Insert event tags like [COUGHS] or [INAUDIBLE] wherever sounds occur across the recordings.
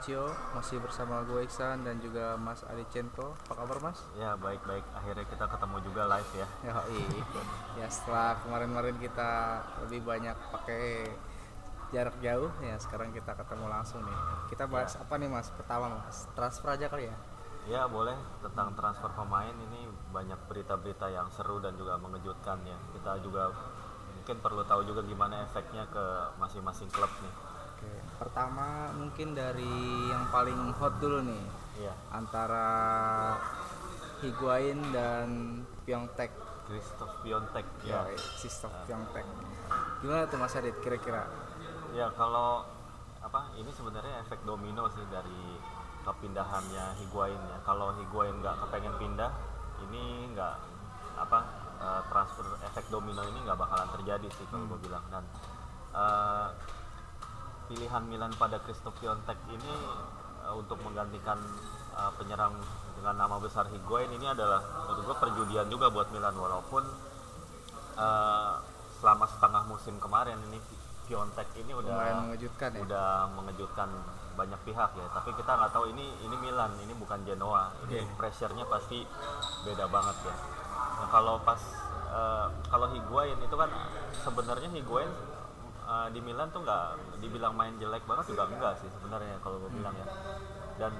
Calcio masih bersama gue Iksan dan juga Mas Adicento. Apa kabar Mas? Ya baik-baik. Akhirnya kita ketemu juga live ya. Ya, ya setelah kemarin-kemarin kita lebih banyak pakai jarak jauh, ya sekarang kita ketemu langsung nih. Kita bahas Ya. apa nih Mas? Pertama Mas, transfer aja kali ya. Ya boleh tentang transfer pemain ini banyak berita-berita yang seru dan juga mengejutkan ya. Kita juga mungkin perlu tahu juga gimana efeknya ke masing-masing klub nih. Pertama mungkin dari yang paling hot dulu nih Iya. antara Higuain dan Piontek. Christoph Piontek Ya, ya. Sistem Piontek. Gimana tuh Mas Adit kira-kira? Ya kalau apa ini sebenarnya efek domino sih dari kepindahannya Higuain ya. Kalau Higuain nggak kepengen pindah, ini nggak apa eh, transfer efek domino ini nggak bakalan terjadi sih kalau gue bilang dan eh, pilihan Milan pada Christoph Piontek ini eh, untuk menggantikan eh, penyerang dengan nama besar Higuain ini adalah menurut gue perjudian juga buat Milan walaupun eh, selama setengah musim kemarin ini Piontek ini udah Lumayan mengejutkan ya. udah mengejutkan banyak pihak ya tapi kita nggak tahu ini ini Milan ini bukan Genoa ini Iya. pressure-nya pasti beda banget ya Nah, kalau pas eh, kalau Higuain itu kan sebenarnya Higuain eh, di Milan tuh nggak dibilang main jelek banget juga enggak sih sebenarnya kalau gue bilang ya. Dan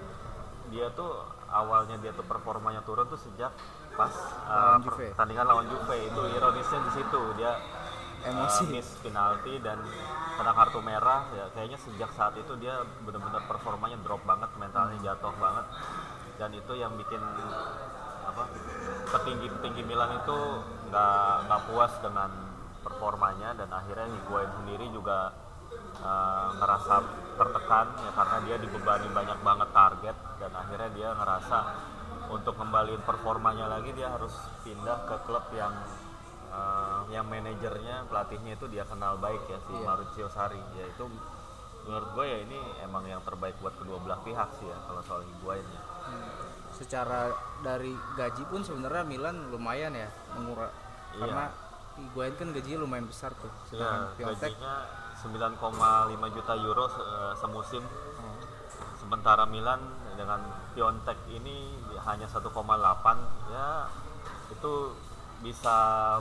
dia tuh awalnya dia tuh performanya turun tuh sejak pas eh, Lawan Juve. pertandingan lawan Juve. Itu ironisnya di situ. Dia Emosi. uh, miss penalti dan kena kartu merah. Ya kayaknya sejak saat itu dia benar-benar performanya drop banget mentalnya jatuh banget. Dan itu yang bikin apa petinggi-petinggi Milan itu nggak nggak puas dengan performanya dan akhirnya Higuain sendiri juga uh, ngerasa tertekan ya karena dia dibebani banyak banget target dan akhirnya dia ngerasa untuk kembaliin performanya lagi dia harus pindah ke klub yang uh, yang manajernya pelatihnya itu dia kenal baik ya si Iya. Maurizio Sarri ya itu menurut gue ya ini emang yang terbaik buat kedua belah pihak sih ya kalau soal Higuain ya Hmm. Secara dari gaji pun sebenarnya Milan lumayan ya mengurang Iya. karena Higuain kan gajinya lumayan besar tuh. ya gajinya 9,5 juta euro se- eh, semusim. Oh, sementara Milan dengan Piontek ini hanya 1,8 ya itu bisa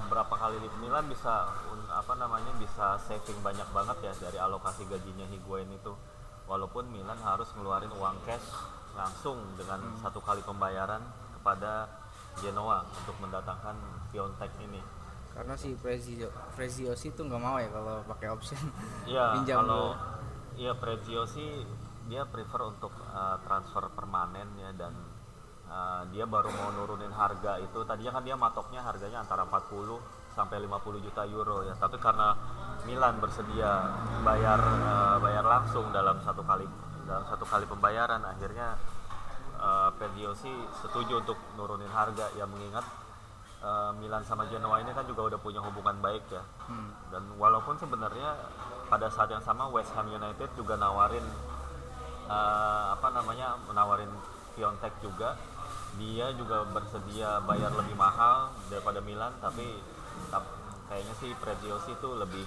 berapa kali lipat. Milan bisa apa namanya bisa saving banyak banget ya dari alokasi gajinya Higuain itu. Walaupun Milan harus ngeluarin uang cash langsung dengan satu kali pembayaran kepada Genoa untuk mendatangkan Piontek ini karena si Prezio Preziosi tuh nggak mau ya kalau pakai option. [LAUGHS] Iya, Pinjam kalau dulu. iya Prezio sih dia prefer untuk uh, transfer permanen ya dan uh, dia baru mau nurunin harga itu. Tadinya kan dia matoknya harganya antara 40 sampai 50 juta euro ya. Tapi karena Milan bersedia bayar uh, bayar langsung dalam satu kali dalam satu kali pembayaran akhirnya uh, Prezio sih setuju untuk nurunin harga ya mengingat uh, Milan sama Genoa ini kan juga udah punya hubungan baik ya. Hmm. dan walaupun sebenarnya pada saat yang sama West Ham United juga nawarin eh, apa namanya menawarin Piontek juga. Dia juga bersedia bayar lebih mahal daripada Milan tapi tap- kayaknya sih Preziosi itu lebih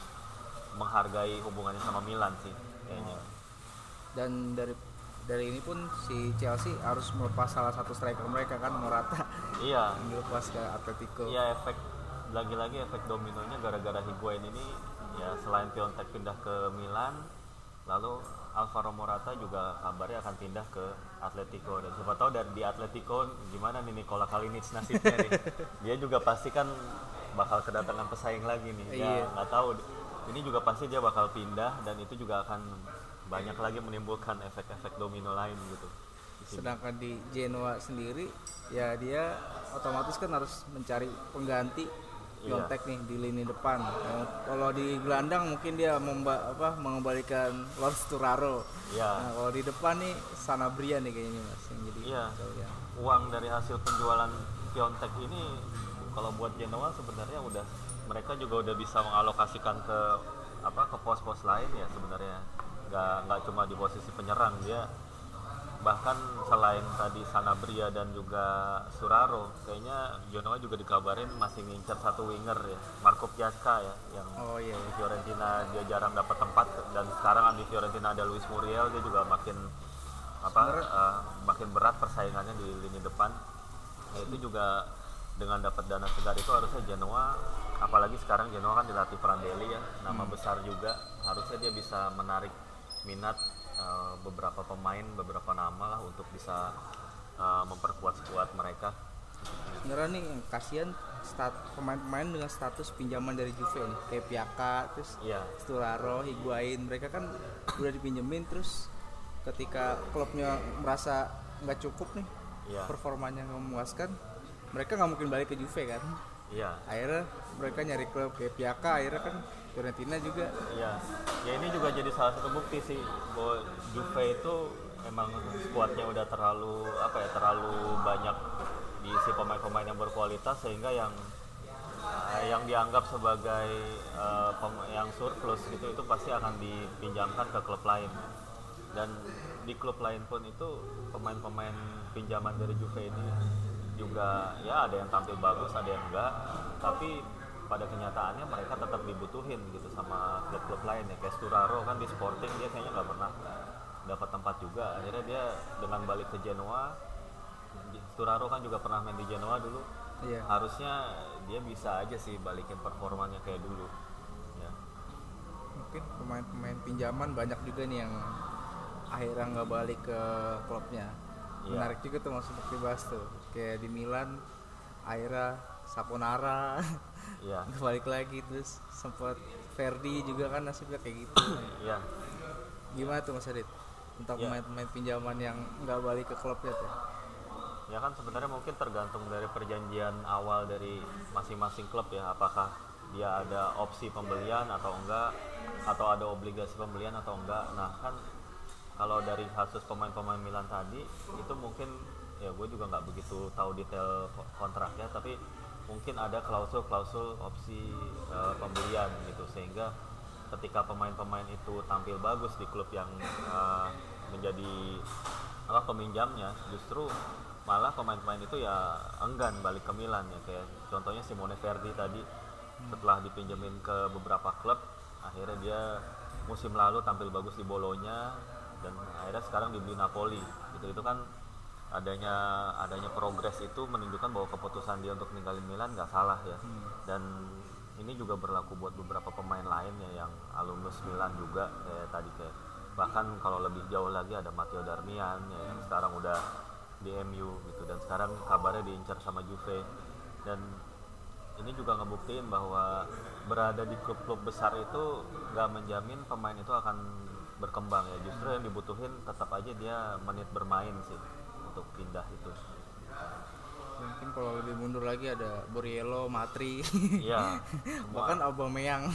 menghargai hubungannya sama Milan sih kayaknya. Dan dari dari ini pun si Chelsea harus melepas salah satu striker mereka kan Morata. Iya. [LAUGHS] Dilepas ke Atletico. Iya efek lagi-lagi efek dominonya gara-gara Higuain ini ya selain Piontek pindah ke Milan lalu Alvaro Morata juga kabarnya akan pindah ke Atletico. Dan siapa tahu dari di Atletico gimana nih Nikola Kalinic nasibnya nih? [LAUGHS] Dia juga pasti kan bakal kedatangan pesaing lagi nih. Iya. ya nggak tahu ini juga pasti dia bakal pindah dan itu juga akan banyak lagi menimbulkan efek-efek domino lain gitu. Sedangkan di Genoa sendiri ya dia otomatis kan harus mencari pengganti Iya. Piontek nih di lini depan. Yang kalau di gelandang mungkin dia memba, apa, mengembalikan Lord Sturaro. Iya. Nah, kalau di depan nih Sanabria nih kayaknya Mas yang jadi Iya. ya. uang dari hasil penjualan Piontek ini kalau buat Genoa sebenarnya udah mereka juga udah bisa mengalokasikan ke apa ke pos-pos lain ya sebenarnya nggak nggak cuma di posisi penyerang dia bahkan selain tadi Sanabria dan juga Suraro kayaknya Genoa juga dikabarin masih ngincar satu winger ya Marco Piasca ya yang Oh iya. di Fiorentina dia jarang dapat tempat dan sekarang di Fiorentina ada Luis Muriel dia juga makin apa eh, makin berat persaingannya di lini depan. Nah, itu juga dengan dapat dana segar itu harusnya Genoa apalagi sekarang Genoa kan dilatih Prandelli ya, nama besar juga. Harusnya dia bisa menarik minat eh, beberapa pemain, beberapa nama lah untuk bisa eh, memperkuat skuad mereka. sebenarnya nih kasihan stat pemain-pemain dengan status pinjaman dari Juve nih kayak Piaka terus Iya, Sturaro, Higuain mereka kan udah dipinjemin terus ketika klubnya merasa nggak cukup nih iya, performanya nggak memuaskan mereka nggak mungkin balik ke Juve kan iya. akhirnya mereka nyari klub kayak Piaka akhirnya kan Fiorentina juga. Iya, ya ini juga jadi salah satu bukti sih bahwa Juve itu emang skuadnya udah terlalu apa ya terlalu banyak diisi pemain-pemain yang berkualitas sehingga yang eh, yang dianggap sebagai pem- yang surplus gitu itu pasti akan dipinjamkan ke klub lain. Dan di klub lain pun itu pemain-pemain pinjaman dari Juve ini juga ya ada yang tampil bagus ada yang enggak. Tapi pada kenyataannya mereka tetap dibutuhin gitu sama klub-klub lain ya. Kayak Sturaro kan di Sporting dia kayaknya nggak pernah dapat tempat juga. Akhirnya dia dengan balik ke Genoa Sturaro kan juga pernah main di Genoa dulu. Iya. Harusnya dia bisa aja sih balikin performanya kayak dulu ya. Mungkin pemain-pemain pinjaman banyak juga nih yang akhirnya nggak balik ke klubnya. Iya. menarik juga tuh masuk bahas tuh. Kayak di Milan akhirnya Saponara [LAUGHS] iya. Nggak [LAUGHS] balik lagi terus sempat Verdi juga kan nasibnya kayak gitu. Iya. Gimana tuh Mas Adit? Tentang Ya. pemain-pemain pinjaman yang nggak balik ke klubnya tuh. Ya kan sebenarnya mungkin tergantung dari perjanjian awal dari masing-masing klub ya. Apakah dia ada opsi pembelian atau enggak atau ada obligasi pembelian atau enggak. Nah kan kalau dari kasus pemain-pemain Milan tadi itu mungkin ya gue juga nggak begitu tahu detail ko- kontraknya tapi mungkin ada klausul-klausul opsi eh, pembelian gitu. Sehingga ketika pemain-pemain itu tampil bagus di klub yang eh, menjadi apa peminjamnya justru malah pemain-pemain itu ya enggan balik ke Milan ya. Kayak contohnya Simone Verdi tadi setelah dipinjemin ke beberapa klub akhirnya dia musim lalu tampil bagus di Bolonya dan akhirnya sekarang dibeli Napoli. Gitu itu kan adanya adanya progres itu menunjukkan bahwa keputusan dia untuk ninggalin Milan nggak salah ya. Dan ini juga berlaku buat beberapa pemain lainnya yang alumnus Milan juga kayak tadi kayak bahkan kalau lebih jauh lagi ada Matteo Darmian ya, yang sekarang udah di MU gitu. Dan sekarang kabarnya diincar sama Juve. Dan ini juga ngebuktiin bahwa berada di klub-klub besar itu nggak menjamin pemain itu akan berkembang ya. Justru yang dibutuhin tetap aja dia menit bermain sih untuk pindah itu? Mungkin kalau lebih mundur lagi ada Borriello, Matri. Iya [LAUGHS] bahkan Aubameyang.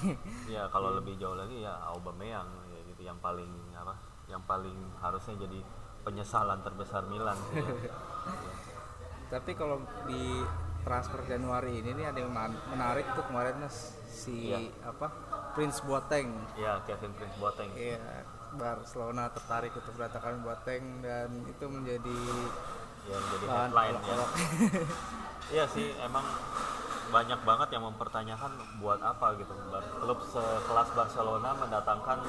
Ya kalau lebih jauh lagi ya Aubameyang ya gitu yang paling apa yang paling harusnya jadi penyesalan terbesar Milan sih ya. [LAUGHS] tapi kalau di transfer Januari ini nih ada yang menarik tuh kemarin Mas. Si Iya. apa Prince Boateng. Ya Kevin Prince Boateng. Iya, Barcelona tertarik untuk mendatangkan Boateng dan itu menjadi yang jadi headline ya. [LAUGHS] Iya sih, emang banyak banget yang mempertanyakan buat apa gitu. Klub sekelas Barcelona mendatangkan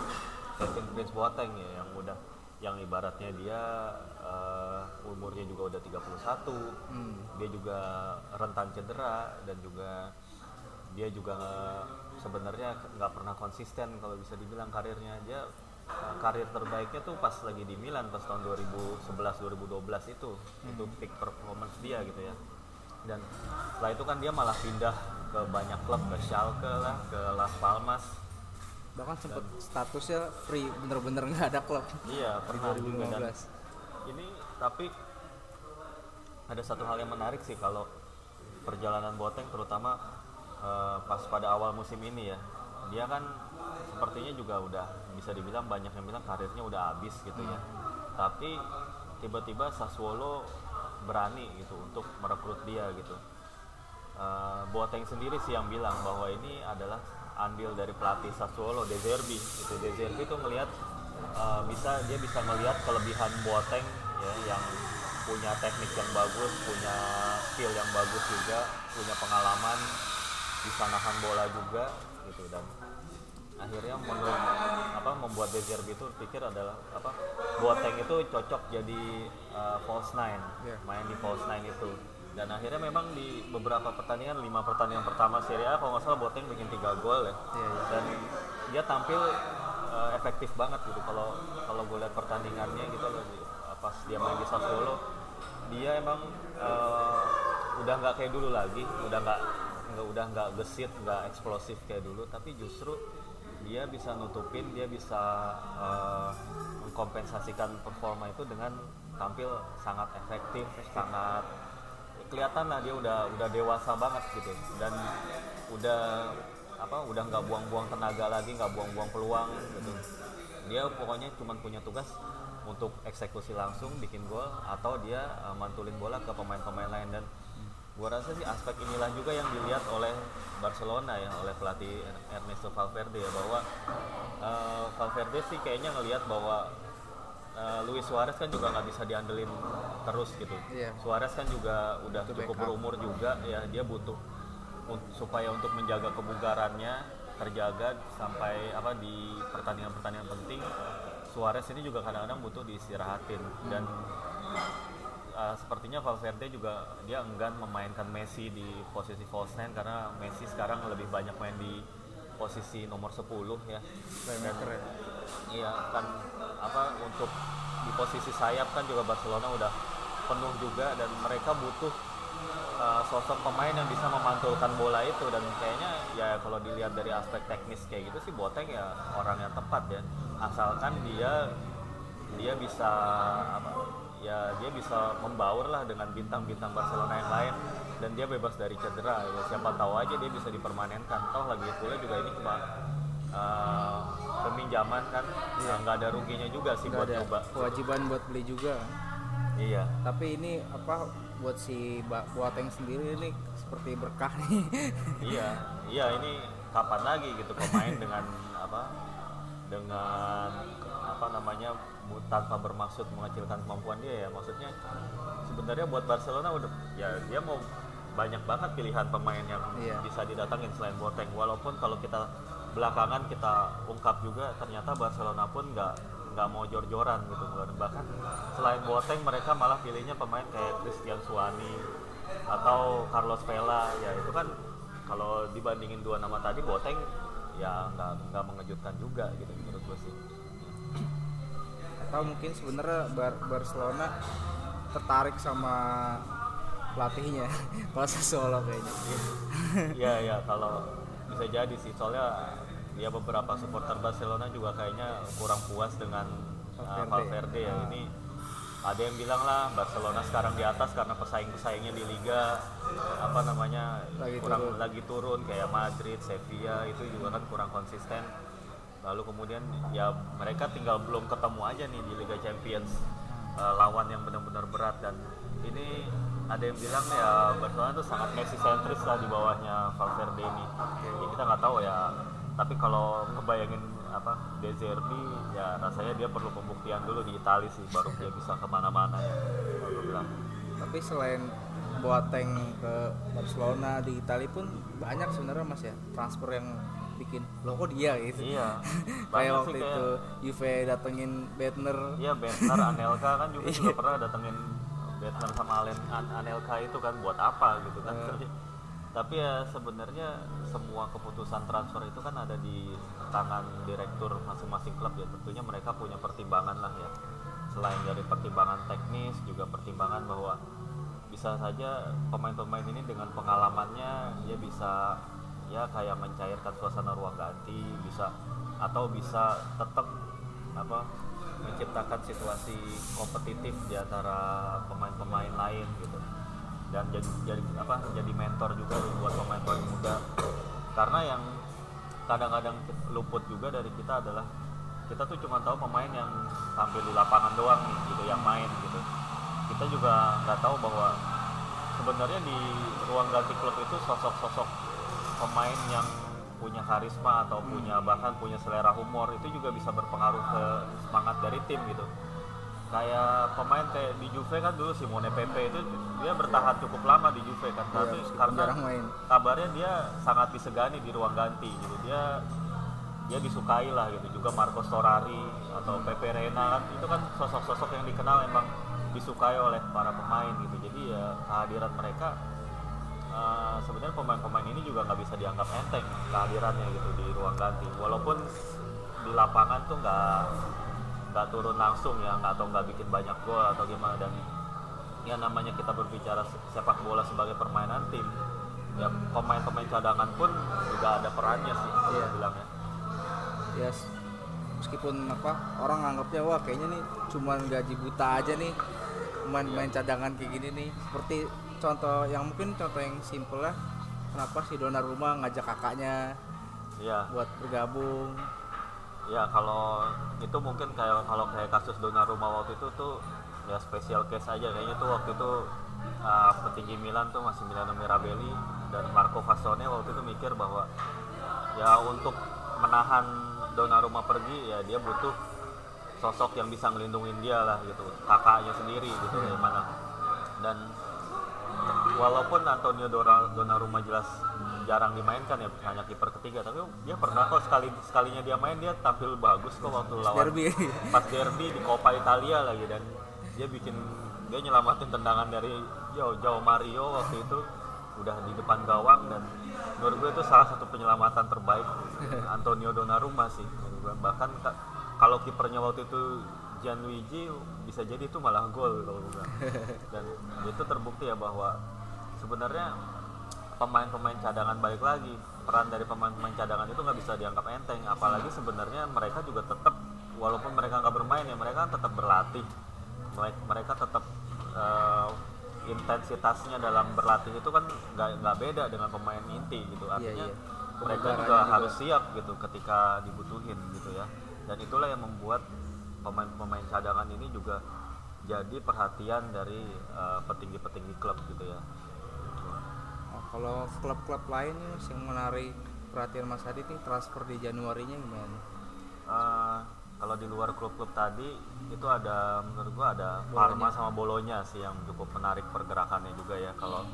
Kevin Prince Boateng ya yang udah yang ibaratnya dia eh, umurnya juga udah 31. Hmm. Dia juga rentan cedera dan juga dia juga sebenarnya nggak pernah konsisten kalau bisa dibilang karirnya dia karir terbaiknya tuh pas lagi di Milan pas tahun 2011 2012 itu. Itu peak performance dia gitu ya. Dan setelah itu kan dia malah pindah ke banyak klub ke Schalke lah ke Las Palmas. Bahkan sempat statusnya free bener-bener nggak ada klub. Iya pernah juga. Dan 2015 ini tapi ada satu hal yang menarik sih kalau perjalanan Boateng terutama eh, pas pada awal musim ini ya. Dia kan sepertinya juga udah bisa dibilang banyak yang bilang karirnya udah habis gitu ya. Tapi tiba-tiba Sassuolo berani gitu untuk merekrut dia gitu. Eh, Boateng sendiri sih yang bilang bahwa ini adalah andil dari pelatih Sassuolo De Zerbi. Itu De Zerbi tuh ngelihat eh, bisa dia bisa melihat kelebihan Boateng ya yang punya teknik yang bagus punya skill yang bagus juga punya pengalaman bisa nahan bola juga gitu dan akhirnya menurut apa membuat De Zerbi itu pikir adalah apa Boateng itu cocok jadi uh, false nine Iya. main di false nine itu. Dan akhirnya memang di beberapa pertandingan lima pertandingan pertama Serie A kalau nggak salah Boateng bikin tiga gol ya. Iya, iya. dan dia tampil uh, efektif banget gitu. Kalau kalau gue lihat pertandingannya gitu loh di- uh, pas dia main di Sassuolo dia emang uh, udah nggak kayak dulu lagi. Udah nggak nggak udah nggak gesit nggak eksplosif kayak dulu. Tapi justru dia bisa nutupin dia bisa uh, mengkompensasikan performa itu dengan tampil sangat efektif sangat kelihatan lah dia udah udah dewasa banget gitu. Dan udah apa udah nggak buang-buang tenaga lagi nggak buang-buang peluang gitu. Dia pokoknya cuma punya tugas untuk eksekusi langsung bikin gol atau dia uh, mantulin bola ke pemain-pemain lain. Dan gua rasa sih aspek inilah juga yang dilihat oleh Barcelona ya oleh pelatih Ernesto Valverde ya bahwa uh, Valverde sih kayaknya ngelihat bahwa uh, Luis Suarez kan juga nggak bisa diandelin terus gitu. Iya. Suarez kan juga udah Butuh cukup berumur juga ya dia butuh un- supaya untuk menjaga kebugarannya terjaga sampai apa di pertandingan-pertandingan penting. Suarez ini juga kadang-kadang butuh diistirahatin. Dan uh, sepertinya Valverde juga dia enggan memainkan Messi di posisi false nine karena Messi sekarang lebih banyak main di posisi nomor 10 ya Playmaker ya. Iya kan apa untuk di posisi sayap kan juga Barcelona udah penuh juga dan mereka butuh uh, sosok pemain yang bisa memantulkan bola itu dan kayaknya ya kalau dilihat dari aspek teknis kayak gitu sih Boateng ya orang yang tepat ya asalkan dia dia bisa apa ya dia bisa membaur lah dengan bintang-bintang Barcelona yang lain. Dan dia bebas dari cedera ya. Siapa tahu aja dia bisa dipermanenkan. Toh lagi pula juga ini cuma uh, peminjaman kan. Ya nggak ada ruginya juga sih Nggak buat ada coba kewajiban buat beli juga. Iya. Tapi ini apa buat si Boateng sendiri ini seperti berkah nih. [LAUGHS] Iya. Iya ini kapan lagi gitu pemain dengan apa dengan apa namanya bu- tanpa bermaksud mengecilkan kemampuan dia ya. Maksudnya sebenarnya buat Barcelona udah ya dia mau banyak banget pilihan pemain yang Iya. bisa didatangin selain Boateng. Walaupun kalau kita belakangan kita ungkap juga ternyata Barcelona pun nggak nggak mau jor-joran gitu bahkan selain Boateng mereka malah pilihnya pemain kayak Christian Suani atau Carlos Vela. Ya itu kan kalau dibandingin dua nama tadi Boateng ya nggak nggak mengejutkan juga gitu menurut gue sih atau mungkin sebenarnya Bar- Barcelona tertarik sama pelatihnya [LAUGHS] kalau Sassuolo kayaknya. Iya ya kalau bisa jadi sih. Soalnya ya beberapa supporter Barcelona juga kayaknya kurang puas dengan uh, Valverde. Valverde ya. Ini ada yang bilang lah Barcelona sekarang di atas karena pesaing-pesaingnya di liga apa namanya Lagi kurang turun. lagi turun. Kayak Madrid, Sevilla itu juga kan kurang konsisten lalu kemudian ya mereka tinggal belum ketemu aja nih di Liga Champions uh, lawan yang benar-benar berat. Dan ini ada yang bilang ya Barcelona itu sangat Messi sentris lah di bawahnya Valverde ini. Ya, kita nggak tahu ya. Tapi kalau ngebayangin apa De Zerbi ya rasanya dia perlu pembuktian dulu di Italia sih baru dia bisa ke mana-mana. Ya kalau bilang. Tapi selain Boateng ke Barcelona di Italia pun banyak sebenarnya mas ya transfer yang bikin loh kok dia gitu iya [LAUGHS] kayak waktu sih itu Juve datengin Bettner Iya, Bentner, Anelka kan juga [LAUGHS] juga pernah datengin Bentner sama Alen, An- Anelka itu kan buat apa gitu kan. [LAUGHS] Tapi ya sebenarnya semua keputusan transfer itu kan ada di tangan direktur masing-masing klub ya. Tentunya mereka punya pertimbangan lah ya. Selain dari pertimbangan teknis juga pertimbangan bahwa bisa saja pemain-pemain ini dengan pengalamannya dia bisa ya kayak mencairkan suasana ruang ganti bisa atau bisa tetap apa menciptakan situasi kompetitif di antara pemain-pemain lain gitu. Dan jadi jadi apa jadi mentor juga buat pemain-pemain muda. Karena yang kadang-kadang luput juga dari kita adalah kita tuh cuma tahu pemain yang tampil di lapangan doang nih gitu yang main gitu. Kita juga nggak tahu bahwa sebenarnya di ruang ganti klub itu sosok-sosok pemain yang punya karisma atau punya bahkan punya selera humor itu juga bisa berpengaruh ke semangat dari tim gitu. Kayak pemain kayak di Juve kan dulu Simone Pepe itu dia bertahan cukup lama di Juve kan tapi meskipun karena main. kabarnya dia sangat disegani di ruang ganti gitu. Dia dia disukai lah gitu. Juga Marco Storari atau Pepe Reina kan itu kan sosok-sosok yang dikenal emang disukai oleh para pemain gitu. Jadi ya kehadiran mereka uh, sebenarnya pemain-pemain ini juga nggak bisa dianggap enteng kehadirannya gitu di ruang ganti. Walaupun di lapangan tuh nggak nggak turun langsung ya nggak atau nggak bikin banyak gol atau gimana. Dan ya namanya kita berbicara sepak bola sebagai permainan tim ya pemain-pemain cadangan pun juga ada perannya sih kalau Iya. bilang ya. Ya s- meskipun apa orang nganggapnya wah kayaknya nih cuman gaji buta aja nih main-main cadangan kayak gini nih. Seperti contoh yang mungkin contoh yang simple lah. Kenapa si Donnarumma ngajak kakaknya Iya, buat bergabung? Ya kalau itu mungkin kayak kalau kayak kasus Donnarumma waktu itu tuh ya special case aja kayaknya tuh waktu itu uh, petinggi Milan tuh masih Milano Mirabelli dan Marco Fassone waktu itu mikir bahwa ya untuk menahan Donnarumma pergi ya dia butuh sosok yang bisa ngelindungin dia lah gitu kakaknya sendiri gitu ya mana dan walaupun Antonio Donnarumma jelas jarang dimainkan ya hanya kiper ketiga tapi dia pernah kok sekali sekalinya dia main dia tampil bagus kok waktu lawan derby. pas derby di Coppa Italia lagi dan dia bikin dia nyelamatin tendangan dari jauh jauh Mario waktu itu udah di depan gawang dan menurut gue itu salah satu penyelamatan terbaik [LAUGHS] Antonio Donnarumma sih bahkan ka- kalau kipernya waktu itu Gianluigi bisa jadi itu malah gol kalau gue bilang. [LAUGHS] dan itu terbukti ya bahwa sebenarnya pemain-pemain cadangan balik lagi peran dari pemain-pemain cadangan itu nggak bisa dianggap enteng apalagi sebenarnya mereka juga tetap walaupun mereka nggak bermain ya mereka tetap berlatih Mereka- mereka tetap eh, intensitasnya dalam berlatih itu kan nggak beda dengan pemain inti gitu artinya iya. mereka Kebugarannya juga juga. harus siap gitu ketika dibutuhin gitu ya dan itulah yang membuat pemain-pemain cadangan ini juga jadi perhatian dari eh, petinggi-petinggi klub gitu ya. Oh, kalau klub-klub lain yang menarik perhatian Mas Hadi nih transfer di Januarinya gimana? Eh, kalau di luar klub-klub tadi itu ada menurut gua ada Parma sama Bolonya sih yang cukup menarik pergerakannya juga ya. Kalau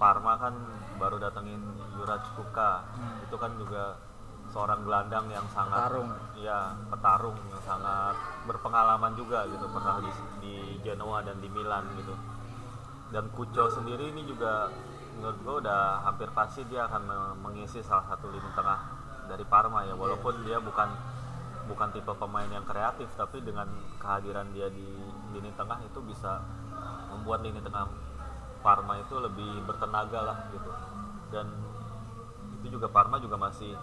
Parma kan baru datengin Juraj Kuka. Itu kan juga seorang gelandang yang sangat Petarung. ya petarung yang sangat berpengalaman juga gitu pernah di, di Genoa dan di Milan gitu. Dan Kuco sendiri ini juga menurut gue udah hampir pasti dia akan me- mengisi salah satu lini tengah dari Parma ya. Walaupun dia bukan bukan tipe pemain yang kreatif tapi dengan kehadiran dia di lini tengah itu bisa membuat lini tengah Parma itu lebih bertenaga lah gitu. Dan itu juga Parma juga masih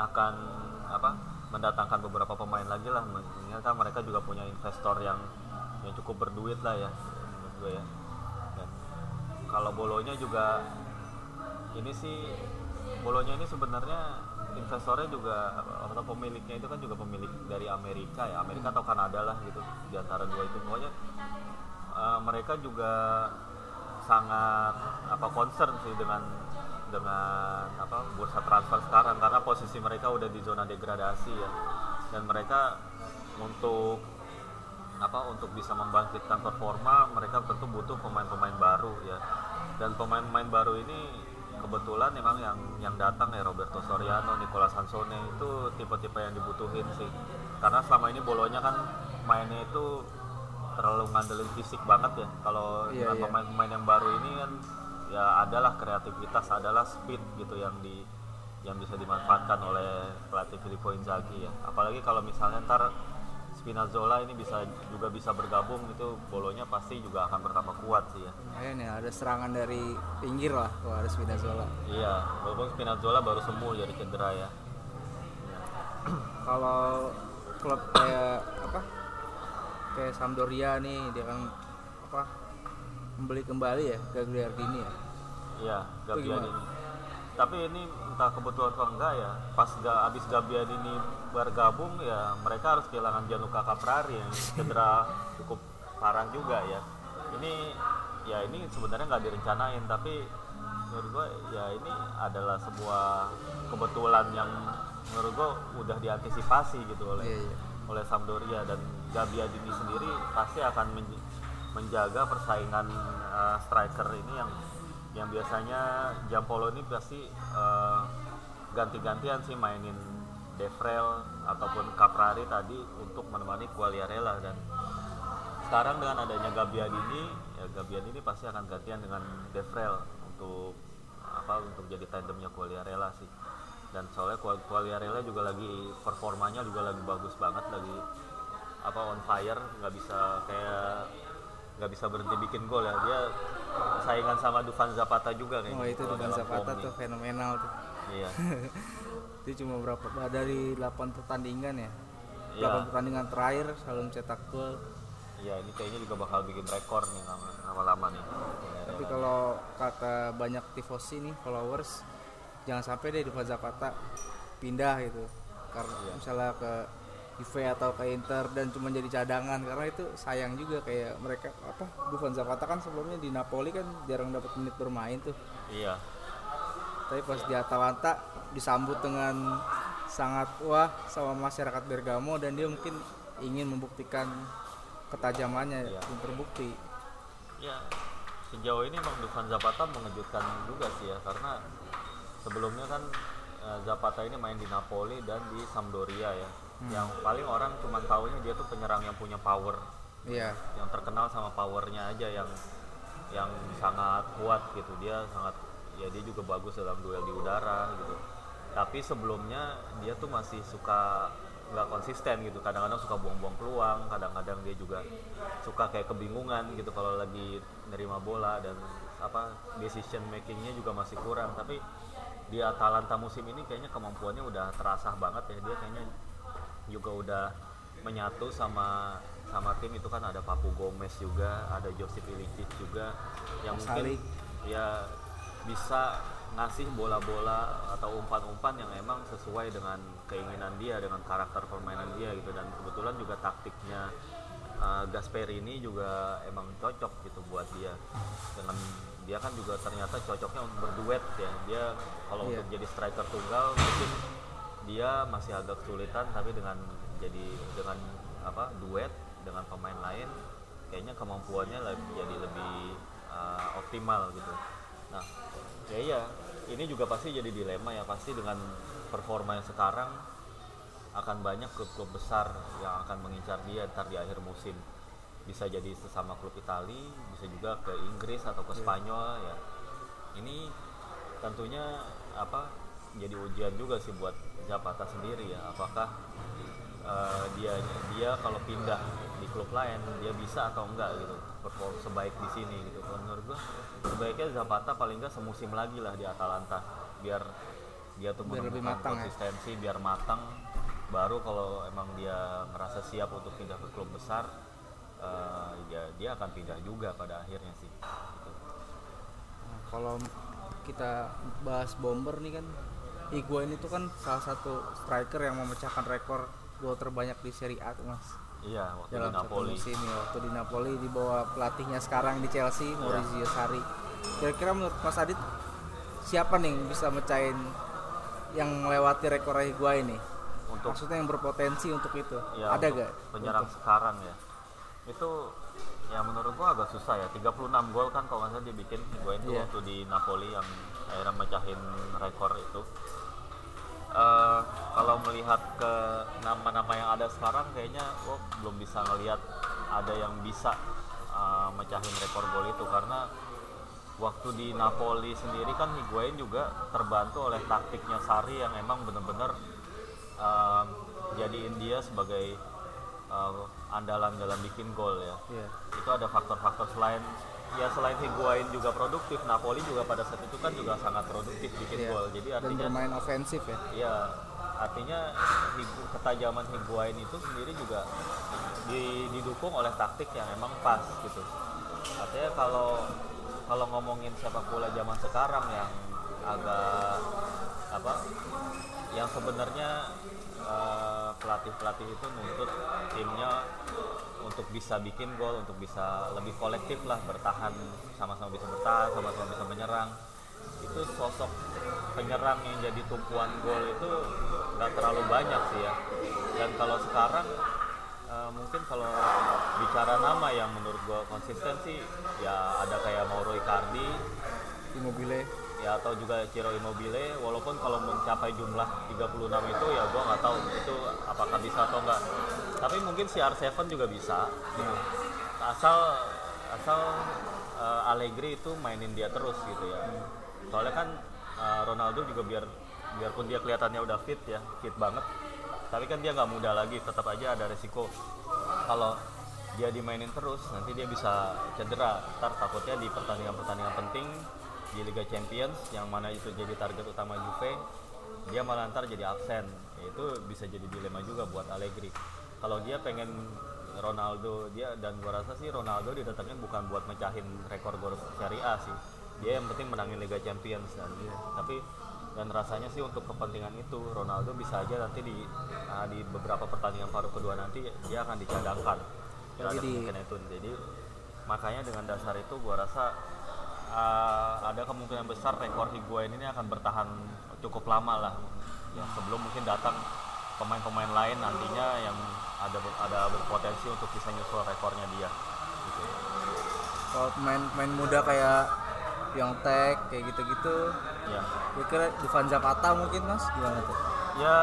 akan apa mendatangkan beberapa pemain lagi lah. Mengingat kan mereka juga punya investor yang yang cukup berduit lah ya menurut gue ya. Dan kalau bolonya juga ini sih bolonya ini sebenarnya investornya juga atau pemiliknya itu kan juga pemilik dari Amerika ya. Amerika atau Kanada lah gitu di antara dua itu. Pokoknya eh, mereka juga sangat apa concern sih dengan dengan apa bursa transfer sekarang. Karena posisi mereka udah di zona degradasi ya. Dan mereka untuk apa untuk bisa membangkitkan performa mereka tentu butuh pemain-pemain baru ya. Dan pemain-pemain baru ini kebetulan memang yang yang datang ya Roberto Soriano, Nicolas Sansone itu tipe-tipe yang dibutuhin sih. Karena selama ini bolonya kan mainnya itu terlalu ngandelin fisik banget ya. Kalau Iya, dengan iya. pemain-pemain yang baru ini kan ya adalah kreativitas adalah speed gitu yang di yang bisa dimanfaatkan oleh pelatih Filippo Inzaghi ya apalagi kalau misalnya ntar Spinazzola ini bisa juga bisa bergabung itu bolonya pasti juga akan bertambah kuat sih ya Lumayan ya ada serangan dari pinggir lah kalau ada Spinazzola. iya walaupun Spinazzola baru sembuh dari cedera ya Kalau klub kayak apa? Kayak Sampdoria nih dia kan apa? Membeli kembali ya Gagliardini ya. iya Itu Gabian gimana? ini tapi ini entah kebetulan atau enggak ya pas gak abis ini bergabung ya mereka harus kehilangan Gianluca Caprari yang [LAUGHS] cedera cukup parah juga ya ini ya ini sebenarnya nggak direncanain tapi menurut gue ya ini adalah sebuah kebetulan yang menurut gue udah diantisipasi gitu oleh Iya, iya. oleh Sampdoria dan Gabiadini sendiri pasti akan menjaga persaingan uh, striker ini yang yang biasanya Jampolo ini pasti uh, ganti-gantian sih mainin Devrel ataupun Caprari tadi untuk menemani Quagliarella. Dan sekarang dengan adanya Gabbiadini ya Gabbiadini pasti akan gantian dengan Devrel untuk apa untuk jadi tandemnya Quagliarella sih. Dan soalnya Quagliarella juga lagi performanya juga lagi bagus banget lagi apa on fire nggak bisa kayak nggak bisa berhenti bikin gol ya dia saingan sama Dufan Zapata juga kayaknya Oh itu Dufan Zapata tuh fenomenal tuh. iya [LAUGHS] Itu cuma berapa dari 8 pertandingan ya. Iya. 8 pertandingan terakhir selalu mencetak gol. iya ini kayaknya juga bakal bikin rekor nih lama- lama-lama nih Tapi kalau kata banyak tifosi nih followers jangan sampai deh Dufan Zapata pindah gitu. Karena Iya. misalnya ke Juve atau ke Inter dan cuma jadi cadangan karena itu sayang juga kayak mereka apa Dufan Zapata kan sebelumnya di Napoli kan jarang dapat menit bermain tuh. iya Tapi pas di Atalanta disambut dengan sangat wah sama masyarakat Bergamo dan dia mungkin ingin membuktikan ketajamannya Iya. yang terbukti. ya sejauh ini emang Dufan Zapata mengejutkan juga sih ya karena sebelumnya kan eh, Zapata ini main di Napoli dan di Sampdoria ya yang paling orang cuma taunya dia tuh penyerang yang punya power. Iya. yang terkenal sama powernya aja yang yang sangat kuat gitu. Dia sangat ya dia juga bagus dalam duel di udara gitu. Tapi sebelumnya dia tuh masih suka nggak konsisten gitu. Kadang-kadang suka buang-buang peluang kadang-kadang dia juga suka kayak kebingungan gitu kalau lagi nerima bola dan apa decision makingnya juga masih kurang. Tapi di Atalanta musim ini kayaknya kemampuannya udah terasah banget ya. Dia kayaknya juga udah menyatu sama sama tim itu kan ada Papu Gomez juga ada Josip Ilicic juga yang mungkin Salik. ya bisa ngasih bola-bola atau umpan-umpan yang emang sesuai dengan keinginan dia dengan karakter permainan dia gitu dan kebetulan juga taktiknya uh, Gasperini juga emang cocok gitu buat dia dengan dia kan juga ternyata cocoknya untuk berduet ya dia kalau Iya. untuk jadi striker tunggal mungkin dia masih agak kesulitan tapi dengan jadi dengan apa duet dengan pemain lain kayaknya kemampuannya lebih, jadi lebih uh, optimal gitu. Nah ya iya ini juga pasti jadi dilema ya pasti dengan performa yang sekarang akan banyak klub-klub besar yang akan mengincar dia ntar di akhir musim. Bisa jadi sesama klub Itali bisa juga ke Inggris atau ke Spanyol ya. Ini tentunya apa jadi ujian juga sih buat Zapata sendiri ya apakah eh, dia dia kalau pindah di klub lain dia bisa atau enggak gitu perform sebaik di sini gitu kalau menurut gua sebaiknya Zapata paling enggak semusim lagi lah di Atalanta biar dia tuh Biar lebih matang ya. konsistensi biar matang baru kalau emang dia merasa siap untuk pindah ke klub besar eh, ya dia akan pindah juga pada akhirnya sih gitu. Nah, kalau kita bahas bomber nih kan Higuain itu kan salah satu striker yang memecahkan rekor gol terbanyak di Serie A tuh mas. Iya waktu dalam di Napoli. musim ya waktu di Napoli di bawah pelatihnya sekarang di Chelsea Maurizio Sarri. Kira-kira menurut Mas Adit siapa nih yang bisa mecahin yang melewati rekor Higuain nih? Untuk maksudnya yang berpotensi untuk itu. Ya, ada untuk gak penyerang sekarang ya. Itu ya menurut gua agak susah ya. 36 gol kan kalau nggak salah dia bikin gua itu Iya. waktu di Napoli yang akhirnya mecahin rekor itu Eh, kalau melihat ke nama-nama yang ada sekarang kayaknya gua belum bisa ngelihat ada yang bisa eh, mecahin rekor gol itu karena waktu di Napoli sendiri kan Higuain juga terbantu oleh taktiknya Sari yang emang bener-bener eh, jadiin dia sebagai eh, andalan dalam bikin gol ya Iya. itu ada faktor-faktor selain ya selain Higuain juga produktif Napoli juga pada saat itu kan juga sangat produktif bikin Iya. gol. Jadi dan artinya bermain ofensif ya. Ya artinya Higu- ketajaman Higuain itu sendiri juga di- didukung oleh taktik yang emang pas gitu. Artinya kalau kalau ngomongin sepak bola zaman sekarang yang agak apa yang sebenarnya eh, pelatih-pelatih itu nuntut timnya untuk bisa bikin gol, untuk bisa lebih kolektif lah bertahan, sama-sama bisa bertahan, sama-sama bisa menyerang. Itu sosok penyerang yang jadi tumpuan gol itu nggak terlalu banyak sih ya. Dan kalau sekarang eh, mungkin kalau bicara nama yang menurut gua konsisten sih ya ada kayak Mauro Icardi, Immobile ya atau juga Ciro Immobile walaupun kalau mencapai jumlah 36 itu ya gua nggak tahu itu apakah bisa atau enggak tapi mungkin CR7 juga bisa. Gitu asal asal uh, Allegri itu mainin dia terus gitu ya. Soalnya kan uh, Ronaldo juga biar biarpun dia kelihatannya udah fit ya fit banget tapi kan dia nggak muda lagi tetap aja ada resiko. Kalau dia dimainin terus nanti dia bisa cedera. Ntar takutnya di pertandingan-pertandingan penting di Liga Champions yang mana itu jadi target utama Juve dia malah ntar jadi absen. Itu bisa jadi dilema juga buat Allegri kalau dia pengen Ronaldo dia dan gua rasa sih Ronaldo didatangin bukan buat mecahin rekor gol Serie A sih. Dia yang penting menangin Liga Champions dan tapi dan rasanya sih untuk kepentingan itu Ronaldo bisa aja nanti di uh, di beberapa pertandingan paruh kedua nanti dia akan dicadangkan. Ada kemungkinan itu. Jadi makanya dengan dasar itu gua rasa uh, ada kemungkinan besar rekor Higuain ini akan bertahan cukup lama lah. Ya sebelum mungkin datang pemain-pemain lain nantinya yang ada ada berpotensi untuk bisa nyusul rekornya dia gitu. kalau pemain-pemain muda kayak Piontek kayak gitu-gitu ya gue kira Dufan Zapata mungkin mas gimana tuh? Ya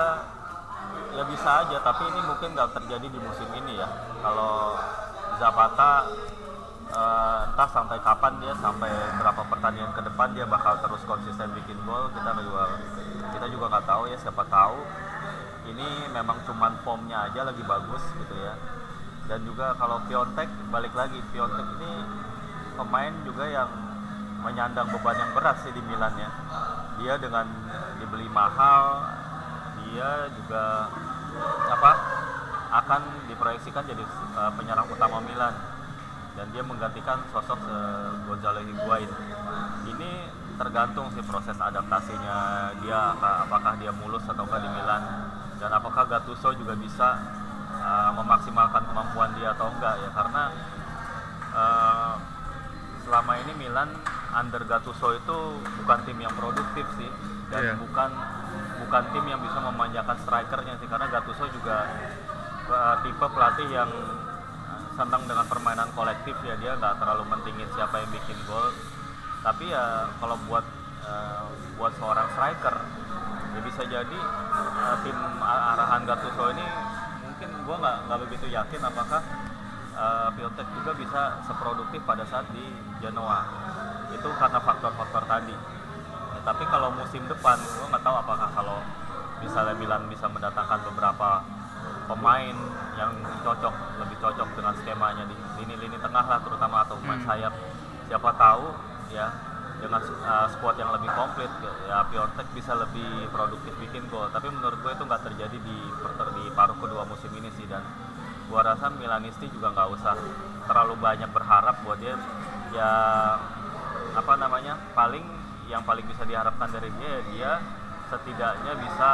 ya bisa aja tapi ini mungkin nggak terjadi di musim ini ya. Kalau Zapata uh, entah sampai kapan dia sampai berapa pertandingan ke depan dia bakal terus konsisten bikin gol kita juga kita juga nggak tahu ya siapa tahu ini memang cuman formnya aja lagi bagus gitu ya. Dan juga kalau Piontek balik lagi Piontek ini pemain juga yang menyandang beban yang berat sih di Milan ya. Dia dengan dibeli mahal dia juga apa akan diproyeksikan jadi uh, penyerang utama Milan. Dan dia menggantikan sosok uh, Gonzalo Higuain. Ini tergantung sih proses adaptasinya dia apakah dia mulus atau enggak di Milan dan apakah Gattuso juga bisa uh, memaksimalkan kemampuan dia atau enggak ya? Karena uh, selama ini Milan under Gattuso itu bukan tim yang produktif sih. Dan yeah. bukan bukan tim yang bisa memanjakan strikernya sih. Karena Gattuso juga uh, tipe pelatih yang senang dengan permainan kolektif ya. Dia nggak terlalu mentingin siapa yang bikin gol. Tapi ya kalau buat uh, buat seorang striker ya bisa jadi uh, tim arahan Gattuso ini mungkin gue nggak nggak begitu yakin apakah uh, juga bisa seproduktif pada saat di Genoa. Itu karena faktor-faktor tadi. Ya, tapi kalau musim depan gue nggak tahu apakah kalau misalnya Milan bisa mendatangkan beberapa pemain yang cocok lebih cocok dengan skemanya di lini-lini tengah lah terutama atau pemain sayap siapa tahu ya dengan uh, squad yang lebih komplit ya Piontek bisa lebih produktif bikin gol. Tapi menurut gue itu nggak terjadi di di paruh kedua musim ini sih dan gue rasa Milanisti juga nggak usah terlalu banyak berharap buat dia. Ya apa namanya paling yang paling bisa diharapkan dari dia ya dia setidaknya bisa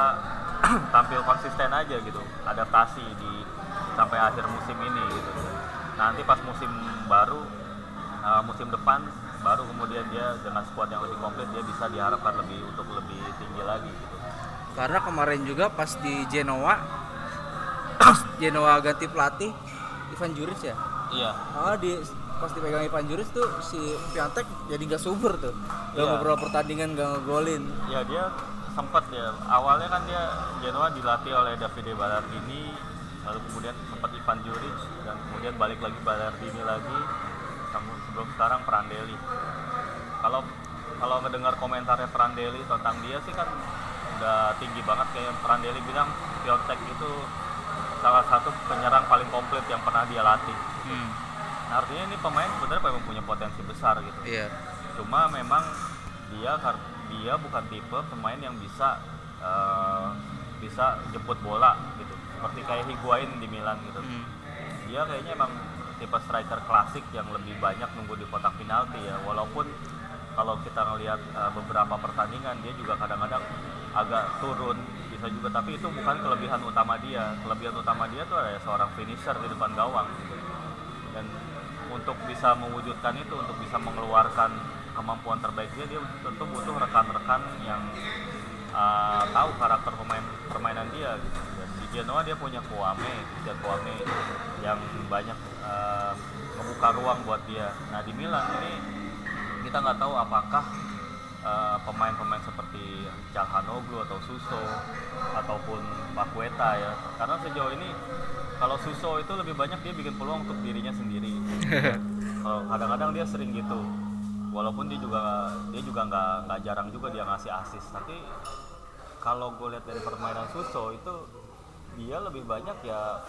[CLEARS THROAT] tampil konsisten aja gitu adaptasi di sampai akhir musim ini gitu. Nanti pas musim baru uh, musim depan baru kemudian dia dengan squad yang lebih komplit dia bisa diharapkan lebih untuk lebih tinggi lagi gitu. Karena kemarin juga pas di Genoa [COUGHS] Genoa ganti pelatih Ivan Juric ya? Iya. Ah di pas dipegang Ivan Juric tuh si Piantek jadi gak subur tuh. Gak iya. beberapa pertandingan gak ngegolin. Ya dia sempat ya awalnya kan dia Genoa dilatih oleh Davide Ballardini lalu kemudian sempat Ivan Juric dan kemudian balik lagi Ballardini lagi sebelum sekarang Prandelli kalau kalau ngedengar komentarnya Prandelli tentang dia sih kan udah tinggi banget kayak Prandelli bilang Piontek itu salah satu penyerang paling komplit yang pernah dia latih hmm. nah, artinya ini pemain sebenarnya memang punya potensi besar gitu yeah. cuma memang dia dia bukan tipe pemain yang bisa uh, bisa jemput bola gitu seperti kayak Higuain di Milan gitu hmm. dia kayaknya emang tipe striker klasik yang lebih banyak nunggu di kotak penalti ya. Walaupun kalau kita ngelihat uh, beberapa pertandingan dia juga kadang-kadang agak turun bisa juga. Tapi itu bukan kelebihan utama dia. Kelebihan utama dia tuh adalah seorang finisher di depan gawang. Dan untuk bisa mewujudkan itu untuk bisa mengeluarkan kemampuan terbaik dia dia tentu butuh rekan-rekan yang uh, tahu karakter pemain permainan dia gitu. Genoa dia punya Kuame, dia Kuame yang banyak uh, membuka ruang buat dia. Nah di Milan ini kita nggak tahu apakah eh, pemain-pemain seperti Calhanoglu atau Suso ataupun Pakueta ya. Karena sejauh ini kalau Suso itu lebih banyak dia bikin peluang untuk dirinya sendiri. [LAUGHS] Kalau kadang-kadang dia sering gitu. Walaupun dia juga dia juga nggak nggak jarang juga dia ngasih asis tapi kalau gue lihat dari permainan Suso itu dia lebih banyak ya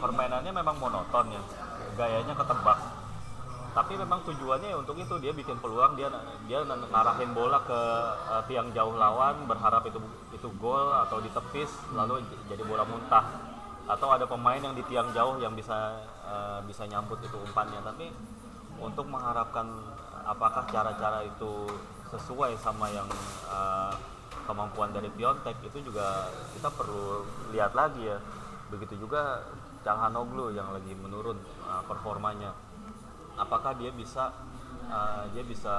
permainannya memang monoton ya. Gayanya ketebak. Tapi memang tujuannya ya untuk itu dia bikin peluang dia dia ngarahin bola ke uh, tiang jauh lawan berharap itu itu gol atau ditepis lalu jadi bola muntah. Atau ada pemain yang di tiang jauh yang bisa uh, bisa nyambut itu umpannya. Tapi untuk mengharapkan apakah cara-cara itu sesuai sama yang uh, kemampuan dari Piontek itu juga kita perlu lihat lagi ya. Begitu juga Calhanoglu yang lagi menurun uh, performanya. Apakah dia bisa uh, dia bisa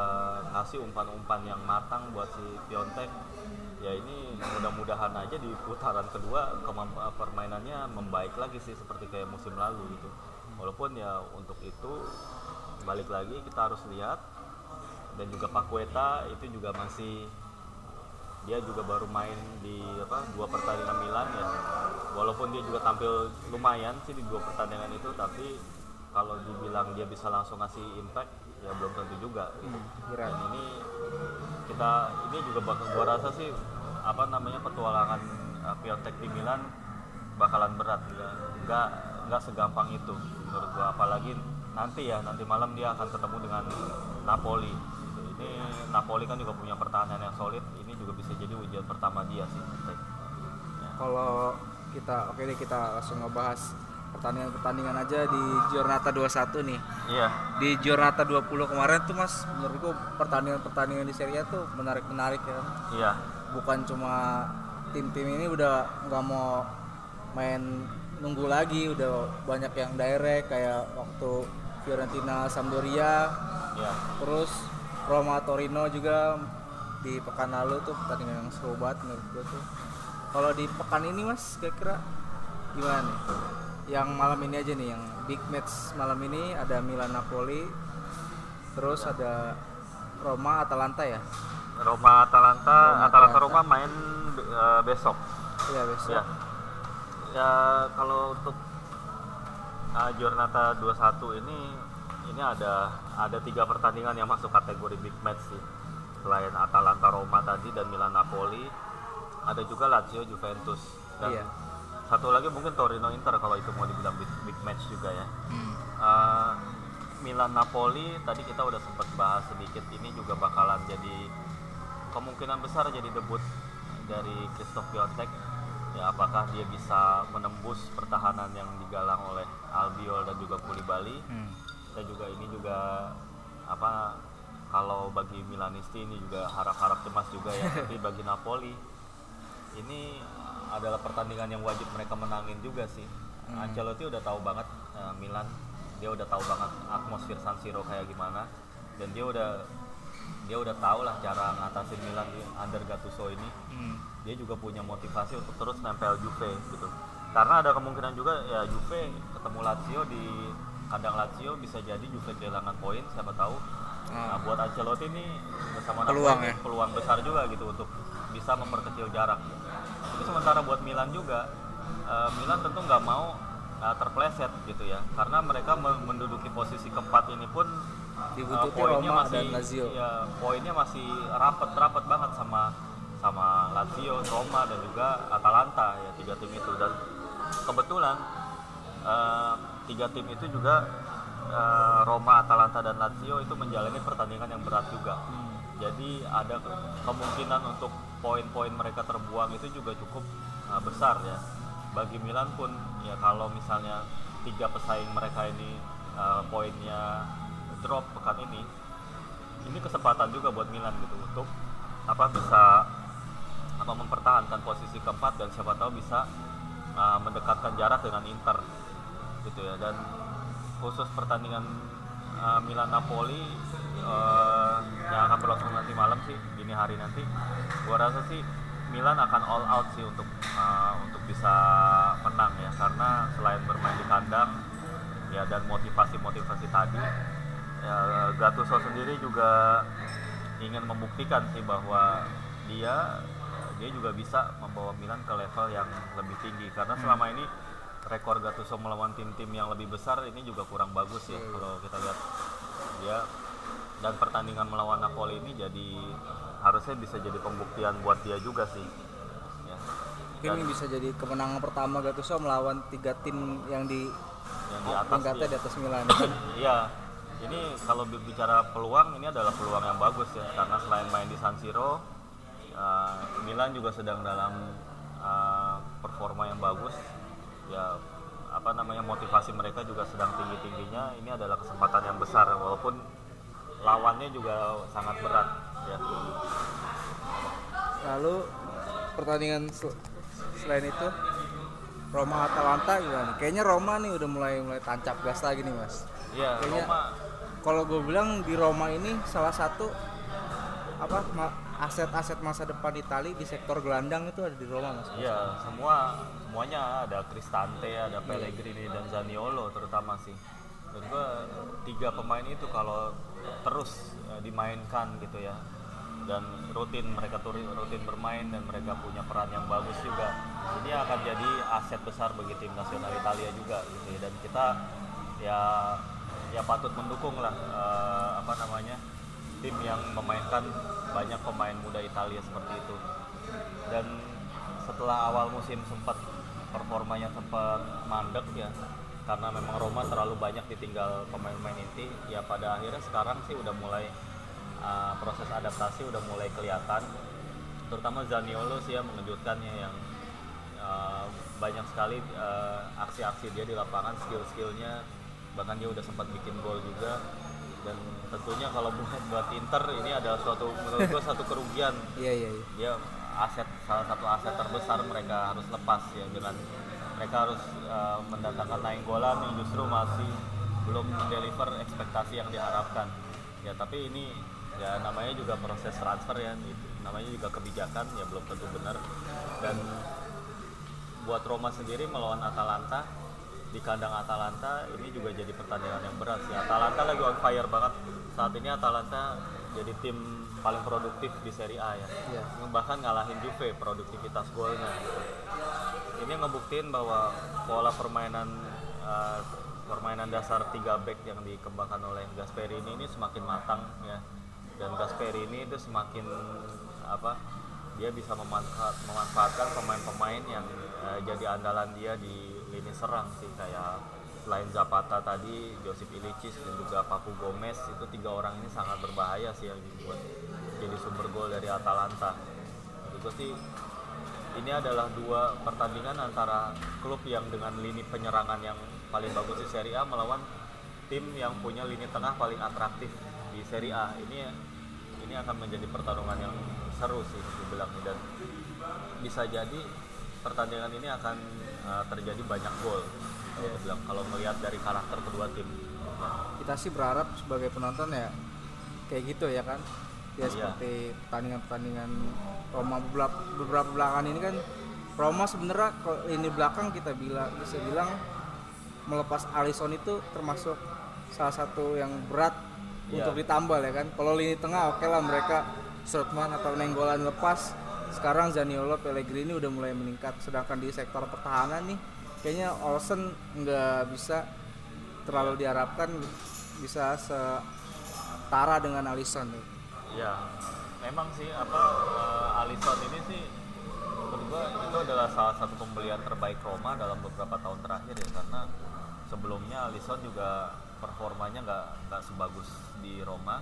ngasih umpan-umpan yang matang buat si Piontek ya ini mudah-mudahan aja di putaran kedua kemamp- uh, permainannya membaik lagi sih seperti kayak musim lalu gitu. Walaupun ya untuk itu balik lagi kita harus lihat. Dan juga Pakueta itu juga masih dia juga baru main di apa dua pertandingan Milan ya walaupun dia juga tampil lumayan sih di dua pertandingan itu tapi kalau dibilang dia bisa langsung ngasih impact ya belum tentu juga gitu. berat. dan ini kita ini juga bakal gua rasa sih apa namanya petualangan uh, Piontek di Milan bakalan berat ya. nggak nggak segampang itu menurut gua apalagi nanti ya nanti malam dia akan ketemu dengan Napoli Gitu. ini Napoli kan juga punya pertahanan yang solid juga bisa jadi ujian pertama dia sih. Ya. kalau kita oke deh kita langsung ngebahas pertandingan-pertandingan aja di Giornata 21 nih. Iya. Di Giornata 20 kemarin tuh mas menurutku pertandingan-pertandingan di Serie A tuh menarik-menarik ya. Iya. Bukan cuma tim-tim ini udah nggak mau main nunggu lagi udah banyak yang direct kayak waktu Fiorentina Sampdoria. Iya. Terus Roma Torino juga di pekan lalu tuh pertandingan yang seru banget menurut gue tuh. Kalau di pekan ini mas kira-kira gimana nih? Yang malam ini aja nih yang big match malam ini ada Milan Napoli terus ada Roma Atalanta ya? Roma Atalanta Roma, Atalanta Atalanta. Roma main uh, besok. Iya besok. Ya. Ya kalau untuk uh, Giornata 21 ini ini ada ada tiga pertandingan yang masuk kategori big match sih selain Atalanta Roma tadi dan Milan Napoli ada juga Lazio Juventus dan Iya. satu lagi mungkin Torino Inter kalau itu mau dibilang big, big match juga ya Hmm. Uh, Milan Napoli tadi kita udah sempat bahas sedikit ini juga bakalan jadi kemungkinan besar jadi debut dari Christoph Piontek ya apakah dia bisa menembus pertahanan yang digalang oleh Albiol dan juga Koulibaly Hmm. dan juga ini juga kalau bagi Milanisti ini juga harap-harap cemas juga ya. [LAUGHS] Tapi bagi Napoli ini adalah pertandingan yang wajib mereka menangin juga sih. Ancelotti udah tahu banget eh, Milan dia udah tahu banget atmosfer San Siro kayak gimana. Dan dia udah dia udah tahu lah cara ngatasin Milan di under Gattuso ini. Hmm. dia juga punya motivasi untuk terus nempel Juve gitu. Karena ada kemungkinan juga ya Juve ketemu Lazio di kandang Lazio bisa jadi Juve kehilangan poin siapa tahu nah Ah. buat Ancelotti ini bersama Peluang Napoli ya? peluang besar juga gitu untuk bisa memperkecil jarak tapi sementara buat Milan juga eh, Milan tentu nggak mau eh, terpleset gitu ya karena mereka me- menduduki posisi keempat ini pun eh, poinnya Roma masih dan Lazio. ya poinnya masih rapet-rapet banget sama sama Lazio, Roma dan juga Atalanta ya tiga tim itu dan kebetulan eh, tiga tim itu juga eh, Roma, Atalanta dan Lazio itu menjalani pertandingan yang berat juga. Jadi ada ke- kemungkinan untuk poin-poin mereka terbuang itu juga cukup eh, besar ya. Bagi Milan pun ya kalau misalnya tiga pesaing mereka ini eh, poinnya drop pekan ini, ini kesempatan juga buat Milan gitu untuk apa bisa apa mempertahankan posisi keempat dan siapa tahu bisa uh, mendekatkan jarak dengan Inter gitu ya dan khusus pertandingan uh, Milan Napoli uh, yang akan berlangsung nanti malam sih dini hari nanti. Gua rasa sih Milan akan all out sih untuk uh, untuk bisa menang ya. Karena selain bermain di kandang ya dan motivasi-motivasi tadi ya Gattuso sendiri juga ingin membuktikan sih bahwa dia dia juga bisa membawa Milan ke level yang lebih tinggi. Karena selama ini rekor Gattuso melawan tim-tim yang lebih besar ini juga kurang bagus ya kalau kita lihat dia dan pertandingan melawan Napoli ini jadi harusnya bisa jadi pembuktian buat dia juga sih ya Mungkin ini bisa jadi kemenangan pertama Gattuso melawan tiga tim yang di yang di atas peringkatnya dia. di atas Milan. [COUGHS] Iya, ini kalau bicara peluang ini adalah peluang yang bagus ya karena selain main di San Siro, uh, Milan juga sedang dalam uh, performa yang bagus. Ya apa namanya motivasi mereka juga sedang tinggi tingginya. Ini adalah kesempatan yang besar walaupun lawannya juga sangat berat ya. Lalu pertandingan sel- selain itu Roma Atalanta gimana? nih? Kayaknya Roma nih udah mulai mulai tancap gas lagi nih mas. Iya, Kayaknya- Roma Kalau gue bilang di Roma ini salah satu apa ma- aset-aset masa depan Itali di sektor gelandang itu ada di Roma mas. Iya, semua semuanya ada. Cristante, ada Pellegrini dan Zaniolo terutama sih. Menurut gua tiga pemain itu kalau terus eh, dimainkan gitu ya. Dan rutin mereka tuh rutin bermain dan mereka punya peran yang bagus juga. Ini akan jadi aset besar bagi tim nasional Italia juga gitu ya. Dan kita ya ya patut mendukung lah eh, apa namanya tim yang memainkan banyak pemain muda Italia seperti itu. Dan setelah awal musim sempat performanya sempat mandek ya karena memang Roma terlalu banyak ditinggal pemain-pemain inti ya pada akhirnya sekarang sih udah mulai uh, proses adaptasi udah mulai kelihatan. Terutama Zaniolo sih ya yang uh, banyak sekali uh, aksi-aksi dia di lapangan skill-skillnya bahkan dia udah sempat bikin gol juga. Dan tentunya kalau buat buat Inter ini adalah suatu menurut gua satu kerugian. Iya iya iya. dia aset salah satu aset terbesar mereka harus lepas ya dengan mereka harus uh, mendatangkan Nainggolan yang justru masih belum deliver ekspektasi yang diharapkan. Ya tapi ini ya namanya juga proses transfer ya itu namanya juga kebijakan ya belum tentu benar. Dan buat Roma sendiri melawan Atalanta di kandang Atalanta ini juga jadi pertandingan yang berat sih Atalanta lagi on fire banget saat ini Atalanta jadi tim paling produktif di Serie A ya Iya. bahkan ngalahin Juve produktivitas golnya gitu. ini ngebuktiin bahwa pola permainan eh, permainan dasar 3 back yang dikembangkan oleh Gasperini ini semakin matang ya dan Gasperini itu semakin apa dia bisa memanfaat, memanfaatkan pemain-pemain yang eh, jadi andalan dia di lini serang sih kayak selain Zapata tadi, Josip Ilicic dan juga Papu Gomez itu tiga orang ini sangat berbahaya sih yang dibuat jadi sumber gol dari Atalanta. Itu sih ini adalah dua pertandingan antara klub yang dengan lini penyerangan yang paling bagus di Serie A melawan tim yang punya lini tengah paling atraktif di Serie A. Ini ini akan menjadi pertarungan yang seru sih dibilang dan bisa jadi pertandingan ini akan uh, terjadi banyak gol. Bilang kalau melihat dari karakter kedua tim. Kita sih berharap sebagai penonton ya kayak gitu ya kan. Ya Iya. seperti pertandingan-pertandingan Roma beberapa, belakangan ini kan Roma sebenarnya kalau ini belakang kita bilang bisa bilang melepas Alisson itu termasuk salah satu yang berat Iya. untuk ditambal ya kan. Kalau lini tengah oke lah mereka Strootman atau Nenggolan lepas. Sekarang Zaniolo, Pellegrini udah mulai meningkat. Sedangkan di sektor pertahanan nih kayaknya Olsen nggak bisa terlalu diharapkan bisa setara dengan Alisson tuh. Ya, memang sih apa uh, Alisson ini sih menurut itu adalah salah satu pembelian terbaik Roma dalam beberapa tahun terakhir ya karena sebelumnya Alisson juga performanya nggak nggak sebagus di Roma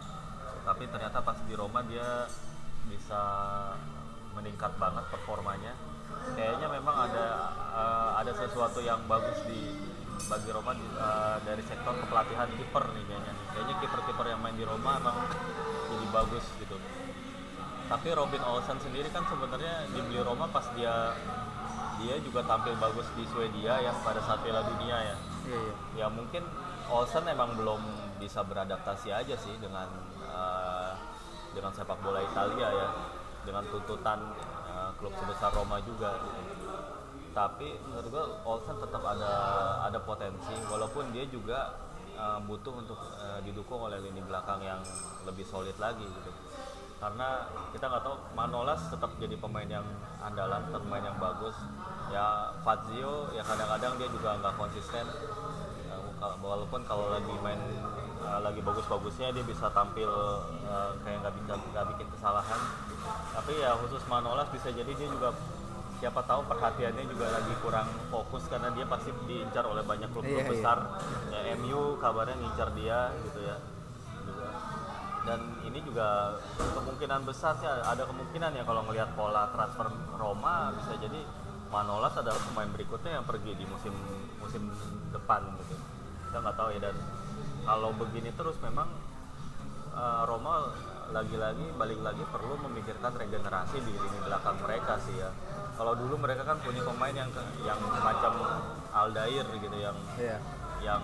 tapi ternyata pas di Roma dia bisa meningkat banget performanya kayaknya memang ada uh, ada sesuatu yang bagus di bagi Roma di- uh, dari sektor kepelatihan kiper nih kayaknya nih. kayaknya kiper-kiper yang main di Roma emang jadi bagus gitu tapi Robin Olsen sendiri kan sebenarnya dibeli Roma pas dia dia juga tampil bagus di Swedia ya pada saat Piala Dunia ya Iya iya. ya mungkin Olsen emang belum bisa beradaptasi aja sih dengan eh, dengan sepak bola Italia ya dengan tuntutan eh, klub sebesar Roma juga. Gitu. tapi menurut gua Olsen tetap ada ada potensi walaupun dia juga uh, butuh untuk uh, didukung oleh lini belakang yang lebih solid lagi gitu. Karena kita nggak tahu Manolas tetap jadi pemain yang andalan pemain yang bagus. Ya Fazio ya kadang-kadang dia juga nggak konsisten. Ya, walaupun kalau lagi main uh, lagi bagus-bagusnya dia bisa tampil uh, kayak nggak bisa nggak bikin kesalahan. Tapi ya khusus Manolas bisa jadi dia juga siapa tahu perhatiannya juga lagi kurang fokus karena dia pasti diincar oleh banyak klub-klub Iya, iya. besar. Ya MU kabarnya ngincar dia gitu ya. Dan ini juga kemungkinan besar sih ada kemungkinan ya kalau ngelihat pola transfer Roma bisa jadi Manolas adalah pemain berikutnya yang pergi di musim musim depan gitu. Kita nggak tahu ya dan kalau begini terus memang eh, Roma lagi-lagi balik lagi perlu memikirkan regenerasi di lini belakang mereka sih ya kalau dulu mereka kan punya pemain yang yang macam Aldair gitu yang Iya. yang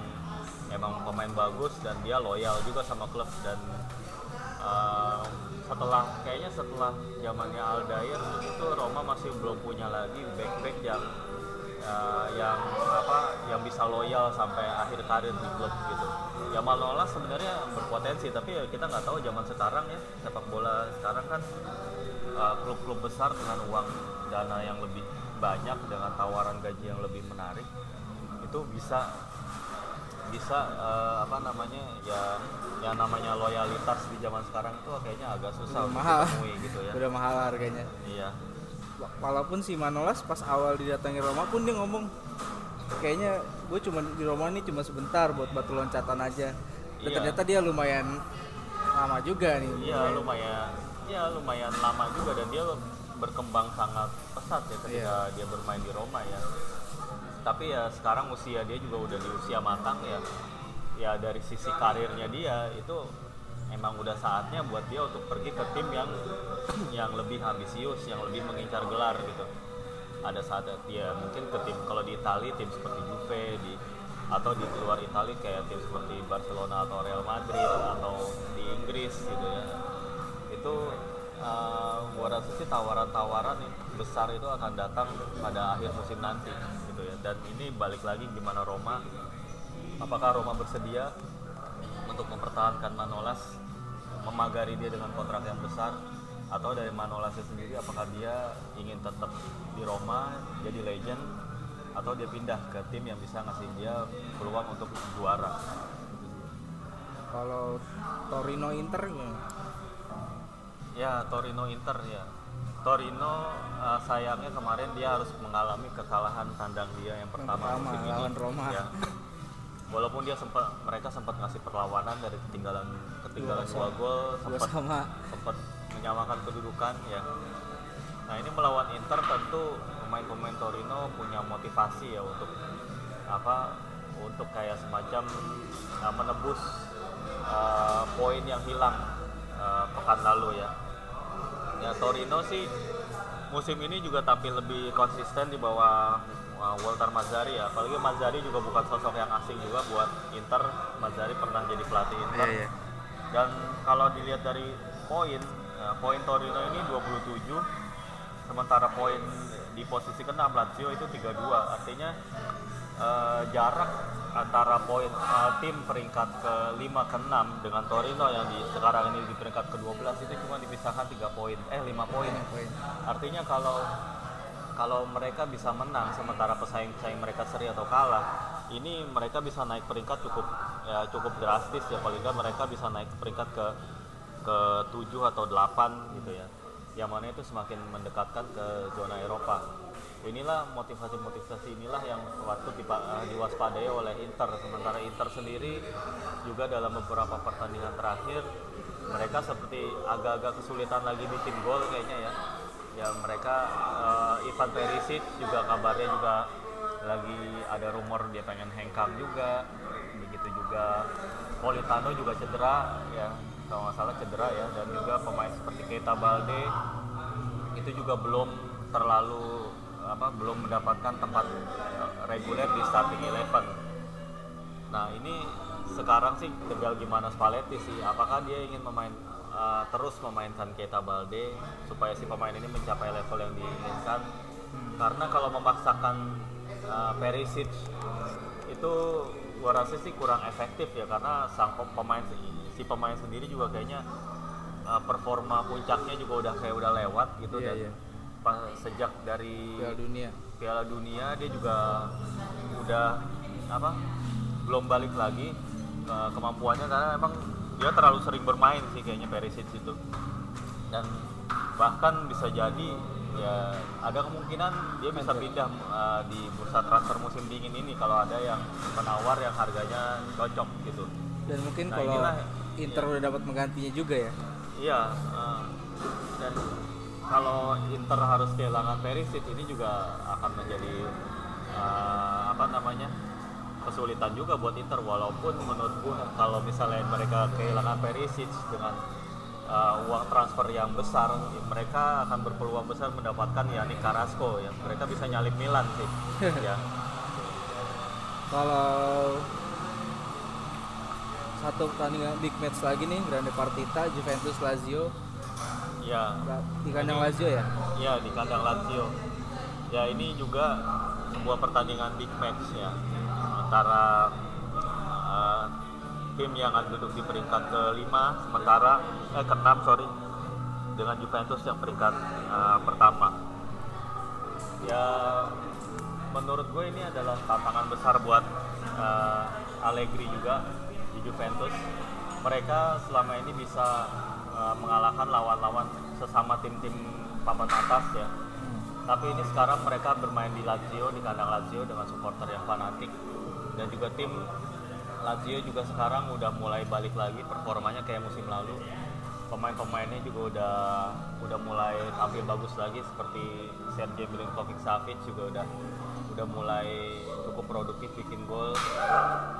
emang pemain bagus dan dia loyal juga sama klub dan um, setelah kayaknya setelah zamannya Aldair itu Roma masih belum punya lagi back back yang uh, yang apa yang bisa loyal sampai akhir karir di klub gitu. Ya Manolas sebenarnya berpotensi tapi ya kita nggak tahu zaman sekarang ya sepak bola sekarang kan uh, klub-klub besar dengan uang dana yang lebih banyak dengan tawaran gaji yang lebih menarik itu bisa bisa eh, apa namanya ya yang namanya loyalitas di zaman sekarang itu kayaknya agak susah Udah mahal. ditemui gitu ya Udah mahal harganya. iya Wa- Walaupun si Manolas pas awal didatangi Roma pun dia ngomong kayaknya gue cuma di Roma ini cuma sebentar buat batu loncatan aja. Dan Iya. ternyata dia lumayan lama juga nih. iya lumayan ya lumayan lama juga dan dia berkembang sangat pesat ya ketika Iya. dia bermain di Roma ya tapi ya sekarang usia dia juga udah di usia matang ya ya dari sisi karirnya dia itu emang udah saatnya buat dia untuk pergi ke tim yang yang lebih ambisius yang lebih mengincar gelar gitu ada saat dia mungkin ke tim kalau di Italia tim seperti Juve di atau di luar Italia kayak tim seperti Barcelona atau Real Madrid atau di Inggris gitu ya. Itu uh, gua rasa sih tawaran-tawaran besar itu akan datang pada akhir musim nanti gitu ya. Dan ini balik lagi gimana Roma apakah Roma bersedia untuk mempertahankan Manolas memagari dia dengan kontrak yang besar atau dari Manolasnya sendiri apakah dia ingin tetap di Roma jadi legend atau dia pindah ke tim yang bisa ngasih dia peluang untuk juara Kalau Torino Inter gimana? Ya Torino Inter ya. Torino uh, sayangnya kemarin dia harus mengalami kekalahan tandang dia yang pertama, pertama, musim ini. lawan Roma. Ya. Walaupun dia sempat mereka sempat ngasih perlawanan dari ketinggalan ketinggalan Dua dua gol sempat menyamakan kedudukan ya. Nah ini melawan Inter tentu pemain-pemain Torino punya motivasi ya untuk apa untuk kayak semacam uh, menebus uh, poin yang hilang uh, pekan lalu ya. Ya Torino sih musim ini juga tampil lebih konsisten di bawah uh, Walter Mazzari ya. Apalagi Mazzari juga bukan sosok yang asing juga buat Inter. Mazzari pernah jadi pelatih Inter. Iya, iya. Dan kalau dilihat dari poin, ya, poin Torino ini 27, sementara poin di posisi ke-6 Lazio itu 32. Artinya eh, jarak antara poin eh, tim peringkat ke-5 ke-6 dengan Torino yang di sekarang ini di peringkat ke-12 itu cuma dipisahkan 3 poin, eh 5 poin. poin. Artinya kalau kalau mereka bisa menang sementara pesaing-pesaing mereka seri atau kalah, ini mereka bisa naik peringkat cukup ya cukup drastis ya paling nggak mereka bisa naik peringkat ke ke 7 atau 8 gitu ya. Yang mana itu semakin mendekatkan ke zona Eropa. Inilah motivasi-motivasi inilah yang waktu eh, diwaspadai oleh Inter. Sementara Inter sendiri juga dalam beberapa pertandingan terakhir mereka seperti agak-agak kesulitan lagi bikin gol kayaknya ya ya mereka eh, Ivan Perisic juga kabarnya juga lagi ada rumor dia pengen hengkang juga begitu juga Politano juga cedera ya kalau nggak salah cedera ya dan juga pemain seperti Keita Balde itu juga belum terlalu apa belum mendapatkan tempat eh, reguler di starting eleven Nah ini sekarang sih tinggal gimana Spalletti sih. Apakah dia ingin memain uh, terus memainkan Keita Balde supaya si pemain ini mencapai level yang diinginkan? Karena kalau memaksakan uh, Perisic itu gua rasa sih kurang efektif ya karena sang pem- pemain si pemain sendiri juga kayaknya uh, performa puncaknya juga udah kayak udah lewat gitu Iya, dan pas sejak dari Piala dunia. Piala Dunia dia juga udah apa belum balik lagi ke kemampuannya karena emang dia terlalu sering bermain sih kayaknya Perisic itu. Dan bahkan bisa jadi ya ada kemungkinan dia bisa pindah uh, di bursa transfer musim dingin ini kalau ada yang menawar yang harganya cocok gitu. Dan mungkin Nah, kalau inilah, Inter iya. udah dapat menggantinya juga ya? Iya, eh, dan kalau Inter harus kehilangan Perisic ini juga akan menjadi eh, apa namanya kesulitan juga buat Inter. Walaupun menurut gua kalau misalnya mereka kehilangan Perisic dengan eh, uang transfer yang besar mereka akan berpeluang besar mendapatkan Yannick Carrasco yang mereka bisa nyalip Milan sih. [LAUGHS] Ya. Kalau satu pertandingan big match lagi nih Grande Partita Juventus Lazio. Ya. Di kandang Lazio ya? Ya di kandang Lazio. Ya ini juga sebuah pertandingan big match ya antara uh, tim yang duduk di peringkat kelima sementara eh keenam sorry dengan Juventus yang peringkat uh, pertama. Ya menurut gue ini adalah tantangan besar buat uh, Allegri juga di Juventus. Mereka selama ini bisa uh, mengalahkan lawan-lawan sesama tim-tim papan atas ya. Tapi ini sekarang mereka bermain di Lazio di kandang Lazio dengan supporter yang fanatik dan juga tim Lazio juga sekarang udah mulai balik lagi performanya kayak musim lalu. Pemain-pemainnya juga udah udah mulai tampil bagus lagi seperti Sergej Milinkovic Savic juga udah udah mulai cukup produktif bikin gol.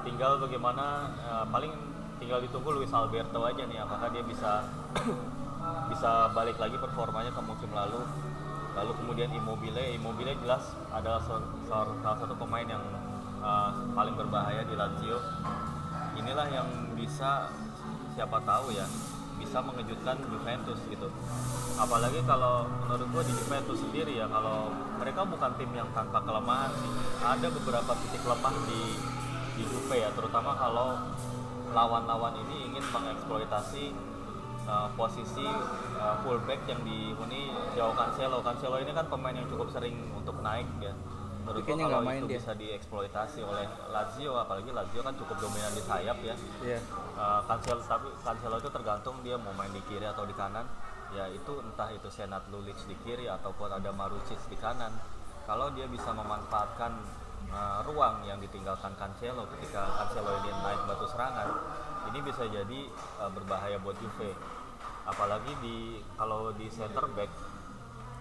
Tinggal bagaimana eh, paling tinggal ditunggu Luis Alberto aja nih apakah dia bisa [COUGHS] bisa balik lagi performanya ke musim lalu lalu kemudian Immobile Immobile jelas adalah sa- sa- salah satu pemain yang uh, paling berbahaya di Lazio inilah yang bisa siapa tahu ya bisa mengejutkan Juventus gitu apalagi kalau menurut gua di Juventus sendiri ya kalau mereka bukan tim yang tanpa kelemahan sih ada beberapa titik lemah di di Juve ya terutama kalau lawan-lawan ini ingin mengeksploitasi uh, posisi uh, fullback yang dihuni Joao Cancelo. Cancelo ini kan pemain yang cukup sering untuk naik ya. Menurut Kayaknya kalau main itu dia. bisa dieksploitasi oleh Lazio, apalagi Lazio kan cukup dominan di sayap ya. Iya. Uh, Cancelo tapi Cancelo itu tergantung dia mau main di kiri atau di kanan. Ya itu entah itu Senat Lulic di kiri ataupun ada Marucic di kanan. Kalau dia bisa memanfaatkan uh, ruang yang ditinggalkan Cancelo ketika Cancelo ini naik batu serangan, ini bisa jadi uh, berbahaya buat Juve. Apalagi di kalau di center back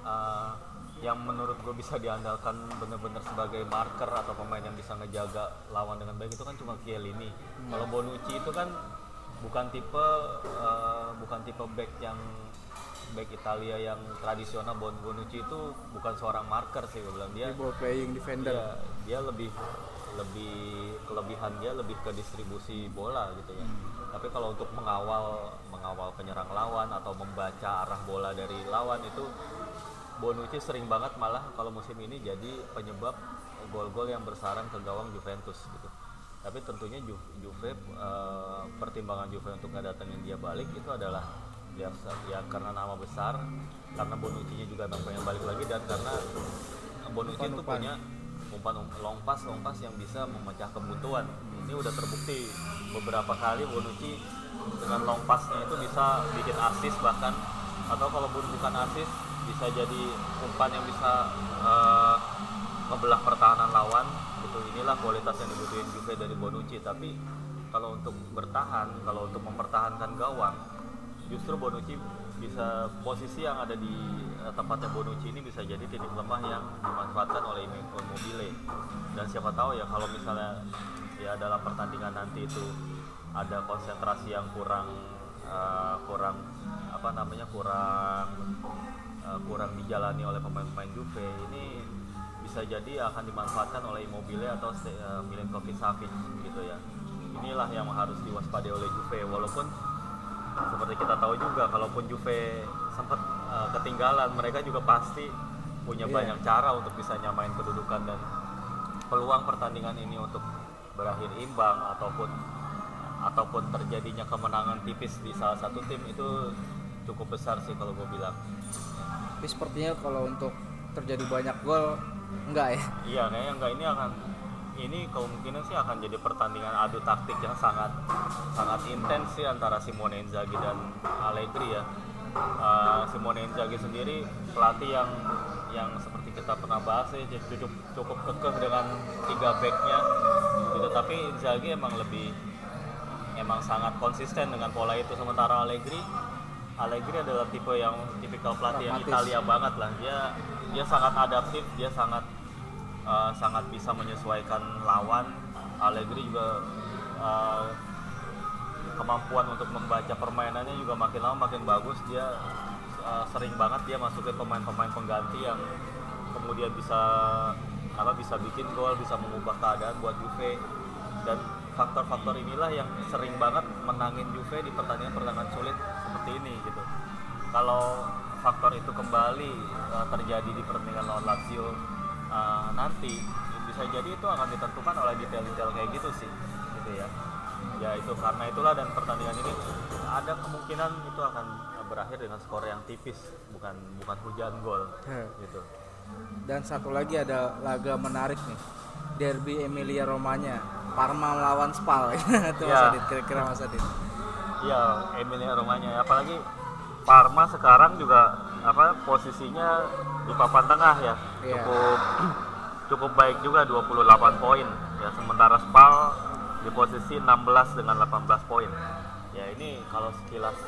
uh, yang menurut gue bisa diandalkan bener-bener sebagai marker atau pemain yang bisa ngejaga lawan dengan baik itu kan cuma Chiellini. Kalau Bonucci itu kan bukan tipe uh, bukan tipe back yang back Italia yang tradisional Bon Bonucci itu bukan seorang marker sih gue bilang dia Dia ball playing defender. dia, dia lebih lebih kelebihan dia lebih ke distribusi bola gitu ya. Tapi kalau untuk mengawal mengawal penyerang lawan atau membaca arah bola dari lawan itu Bonucci sering banget malah kalau musim ini jadi penyebab gol-gol yang bersarang ke gawang Juventus gitu. Tapi tentunya Ju Juve eh, pertimbangan Juve untuk nggak datengin dia balik itu adalah ya, ya karena nama besar, karena Bonucci-nya juga memang pengen balik lagi dan karena Bonucci itu punya umpan long pass long pass yang bisa memecah kebuntuan. Ini udah terbukti beberapa kali Bonucci dengan long passnya itu bisa bikin assist bahkan atau kalau bu- bukan assist bisa jadi umpan yang bisa eh, ngebelah pertahanan lawan gitu. Inilah kualitas yang dibutuhin Juve dari Bonucci. Tapi kalau untuk bertahan kalau untuk mempertahankan gawang justru Bonucci bisa posisi yang ada di eh, tempatnya Bonucci ini bisa jadi titik lemah yang dimanfaatkan oleh Immobile. Dan siapa tahu ya kalau misalnya ya dalam pertandingan nanti itu ada konsentrasi yang kurang eh, kurang apa namanya kurang eh, kurang dijalani oleh pemain-pemain Juve ini bisa jadi akan dimanfaatkan oleh Immobile atau uh, Milinkovic Savic gitu ya inilah yang harus diwaspadai oleh Juve walaupun seperti kita tahu juga kalaupun Juve sempat uh, ketinggalan mereka juga pasti punya Iya. banyak cara untuk bisa nyamain kedudukan dan peluang pertandingan ini untuk berakhir imbang ataupun ataupun terjadinya kemenangan tipis di salah satu tim itu cukup besar sih kalau gue bilang tapi sepertinya kalau untuk terjadi banyak gol enggak ya? Iya kayaknya enggak. Ini akan ini kemungkinan sih akan jadi pertandingan adu taktik yang sangat sangat intens sih antara Simone Inzaghi dan Allegri ya. Uh, Simone Inzaghi sendiri pelatih yang yang seperti kita pernah bahas ya cukup cukup kekeh dengan tiga backnya. Gitu. Tapi Inzaghi emang lebih emang sangat konsisten dengan pola itu. Sementara Allegri Allegri adalah tipe yang tipikal pelatih yang Italia banget lah. Dia dia sangat adaptif dia sangat uh, sangat bisa menyesuaikan lawan. Allegri juga uh, kemampuan untuk membaca permainannya juga makin lama makin bagus. Dia uh, sering banget dia masukin pemain-pemain pengganti yang kemudian bisa apa bisa bikin gol bisa mengubah keadaan buat Juve. Dan faktor-faktor inilah yang sering banget menangin Juve di pertandingan-pertandingan sulit seperti ini gitu. Kalau faktor itu kembali uh, terjadi di pertandingan lawan Lazio uh, nanti bisa jadi itu akan ditentukan oleh detail-detail kayak gitu sih, gitu ya. Ya itu karena itulah dan pertandingan ini ada kemungkinan itu akan berakhir dengan skor yang tipis, bukan bukan hujan gol, gitu. Dan satu lagi ada laga menarik nih, Derby Emilia Romanya Parma melawan Spal. [LAUGHS] Itu ya. Mas Adit kira-kira Mas Adit. Iya Emilia Romanya apalagi Parma sekarang juga apa posisinya di papan tengah ya. Ya. cukup [CLEARS THROAT] cukup baik juga 28 poin. Ya sementara Spal di posisi 16 dengan 18 poin. Ya ini kalau sekilas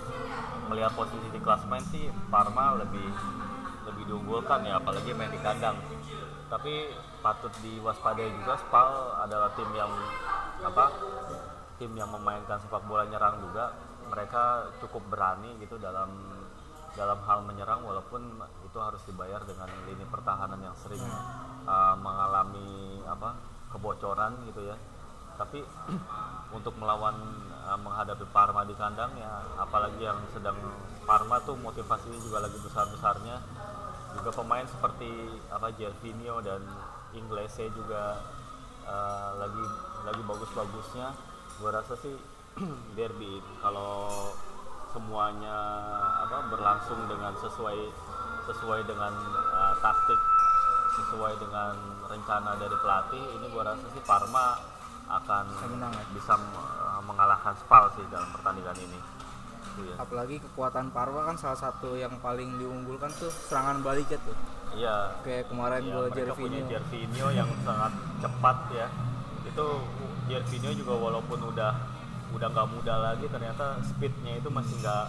melihat posisi di klasmen sih Parma lebih lebih diunggulkan ya apalagi main di kandang. Tapi patut diwaspadai juga Spal adalah tim yang apa tim yang memainkan sepak bola nyerang juga. Mereka cukup berani gitu dalam dalam hal menyerang walaupun itu harus dibayar dengan lini pertahanan yang sering uh, mengalami apa kebocoran gitu ya. Tapi [CLEARS THROAT] untuk melawan uh, menghadapi Parma di kandang ya apalagi yang sedang Parma tuh motivasinya juga lagi besar-besarnya juga pemain seperti apa Gervinho dan Inglese juga uh, lagi lagi bagus-bagusnya gue rasa sih [CLEARS THROAT] derby kalau semuanya apa berlangsung dengan sesuai sesuai dengan uh, taktik sesuai dengan rencana dari pelatih ini gue rasa sih Parma akan menang, ya? bisa uh, mengalahkan Spal sih dalam pertandingan ini ya. apalagi kekuatan Parma kan salah satu yang paling diunggulkan tuh serangan baliknya tuh. Iya. Kayak kemarin iya, gol Jervinho punya Jervinho. Yang sangat cepat ya. Itu Jervinho juga walaupun udah udah nggak muda lagi ternyata speednya itu masih nggak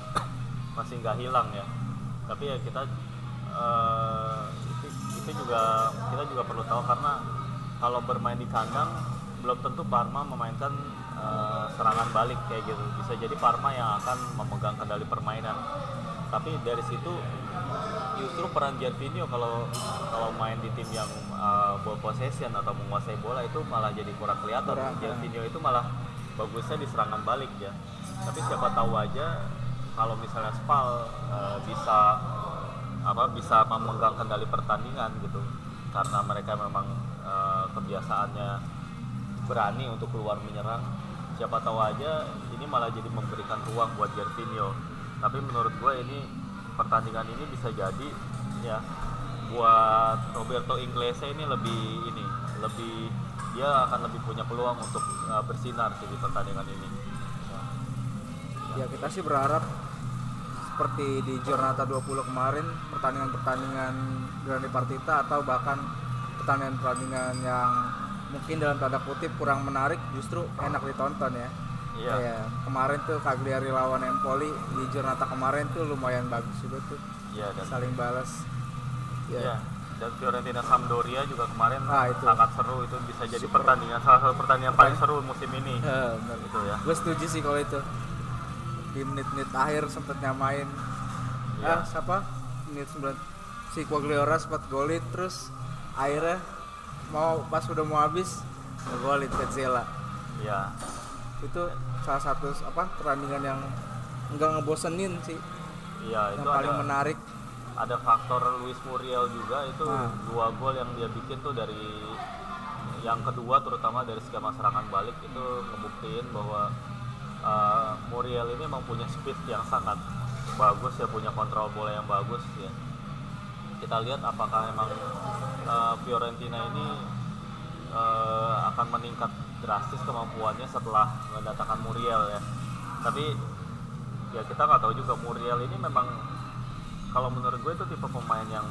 masih nggak hilang ya. Tapi ya kita uh, itu, itu juga kita juga perlu tahu karena kalau bermain di kandang belum tentu Parma memainkan uh, serangan balik kayak gitu. Bisa jadi Parma yang akan memegang kendali permainan. Tapi dari situ justru peran Gervinho kalau kalau main di tim yang uh, ball possession atau menguasai bola itu malah jadi kurang kelihatan. Gervinho itu malah bagusnya di serangan balik ya. Tapi siapa tahu aja kalau misalnya Spal uh, bisa apa bisa memegang kendali pertandingan gitu. Karena mereka memang uh, kebiasaannya berani untuk keluar menyerang siapa tahu aja ini malah jadi memberikan ruang buat Gervinho. Tapi menurut gue ini pertandingan ini bisa jadi ya buat Roberto Inglese ini lebih ini lebih dia akan lebih punya peluang untuk uh, bersinar di pertandingan ini. Ya kita sih berharap seperti di Giornata 20 kemarin pertandingan-pertandingan Grande Partita atau bahkan pertandingan-pertandingan yang mungkin dalam tanda kutip kurang menarik justru enak ditonton ya Iya. Ya, kemarin tuh Cagliari lawan Empoli di Giornata kemarin tuh lumayan bagus juga tuh. Iya, dan saling balas. Iya. Ya. Dan Fiorentina Sampdoria juga kemarin ah, itu. sangat seru itu bisa jadi Super. pertandingan salah satu pertandingan paling seru musim ini. Ya, benar. Itu ya. Gue setuju sih kalau itu. Di menit-menit akhir sempet nyamain. Ya. Ah, siapa? Menit 9 si Quagliora sempat golin terus akhirnya mau pas udah mau habis ngegolin Petzela iya. Itu salah satu apa pertandingan yang enggak ngebosenin sih. Iya yang itu paling ada, menarik. Ada faktor Luis Muriel juga itu nah. dua gol yang dia bikin tuh dari yang kedua terutama dari skema serangan balik itu ngebuktiin bahwa uh, Muriel ini memang punya speed yang sangat bagus ya punya kontrol bola yang bagus ya kita lihat apakah memang uh, Fiorentina ini uh, akan meningkat drastis kemampuannya setelah mendatangkan Muriel ya. Tapi ya kita nggak tahu juga Muriel ini memang kalau menurut gue itu tipe pemain yang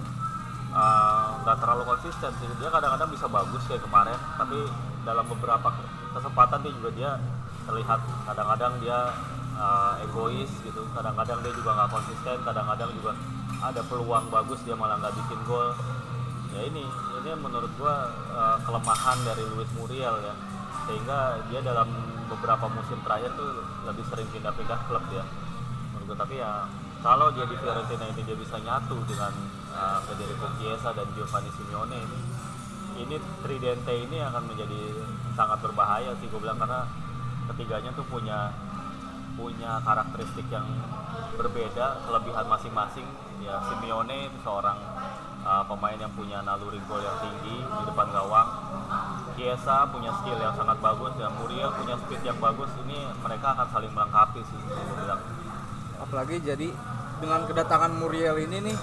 nggak uh, terlalu konsisten sih. Dia kadang-kadang bisa bagus kayak kemarin tapi dalam beberapa kesempatan dia juga dia terlihat kadang-kadang dia uh, egois gitu. Kadang-kadang dia juga nggak konsisten kadang-kadang juga ada peluang bagus dia malah nggak bikin gol. Ya ini ini menurut gua uh, kelemahan dari Luis Muriel ya. Sehingga dia dalam beberapa musim terakhir tuh lebih sering pindah-pindah klub ya menurut gua tapi ya kalau dia di Fiorentina ini dia bisa nyatu dengan uh, Federico Chiesa dan Giovanni Simeone ini ini tridente ini akan menjadi sangat berbahaya sih gue bilang. Karena ketiganya tuh punya punya karakteristik yang berbeda kelebihan masing-masing. Ya Simeone itu seorang uh, pemain yang punya naluri gol yang tinggi di depan gawang. Chiesa punya skill yang sangat bagus dan Muriel punya speed yang bagus. Ini mereka akan saling melengkapi sih bilang apalagi jadi dengan kedatangan Muriel ini nih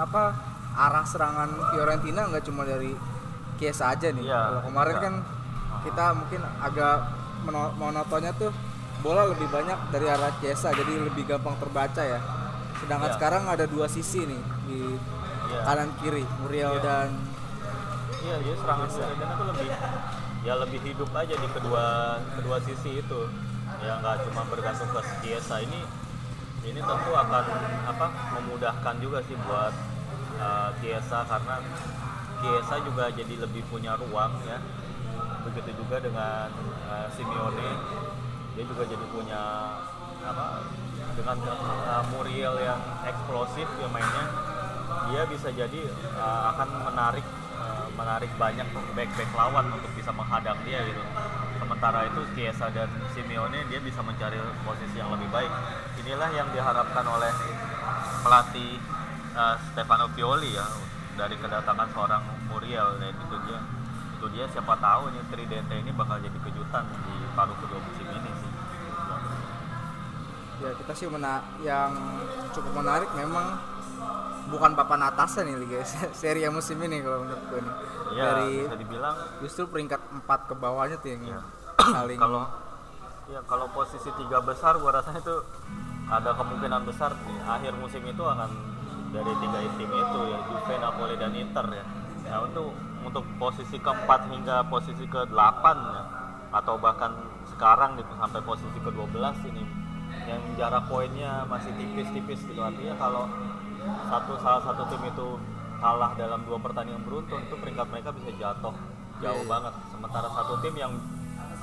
apa arah serangan Fiorentina nggak cuma dari Chiesa aja nih. Kalau kemarin iya. kan kita mungkin agak monotonnya tuh bola lebih banyak dari arah Chiesa jadi lebih gampang terbaca ya sedangkan Iya. sekarang ada dua sisi nih di Iya. kanan kiri Muriel Iya. dan Iya, jadi serangan Fiorentina tuh lebih ya lebih hidup aja di kedua kedua sisi itu. Ya nggak cuma bergantung ke Chiesa ini ini tentu akan apa memudahkan juga sih buat uh, Chiesa karena Chiesa juga jadi lebih punya ruang ya. Begitu juga dengan uh, Simeone dia juga jadi punya apa dengan uh, Muriel yang eksplosif ya mainnya dia bisa jadi uh, akan menarik uh, menarik banyak back-back lawan untuk bisa menghadang dia gitu. Sementara itu Chiesa dan Simeone dia bisa mencari posisi yang lebih baik. Inilah yang diharapkan oleh pelatih uh, Stefano Pioli ya dari kedatangan seorang Muriel dan itu dia itu dia siapa tahu nih Tridente ini bakal jadi kejutan di paruh kedua musim ini sih. ya kita sih mena yang cukup menarik memang bukan papan atasnya nih Liga [LAUGHS] seri musim ini kalau menurut gue nih Iya, dari bisa dibilang justru peringkat 4 ke bawahnya tuh yang Iya. [CLEARS THROAT] paling kalau ya kalau posisi tiga besar gua rasa itu ada kemungkinan besar di akhir musim itu akan dari tiga tim itu ya Juve, Napoli dan Inter ya. Nah untuk untuk posisi keempat hingga posisi ke delapan ya, atau bahkan sekarang gitu sampai posisi ke 12 ini. Yang jarak poinnya masih tipis-tipis gitu. Artinya kalau satu salah satu tim itu kalah dalam dua pertandingan beruntun itu peringkat mereka bisa jatuh jauh Iya. banget. Sementara satu tim yang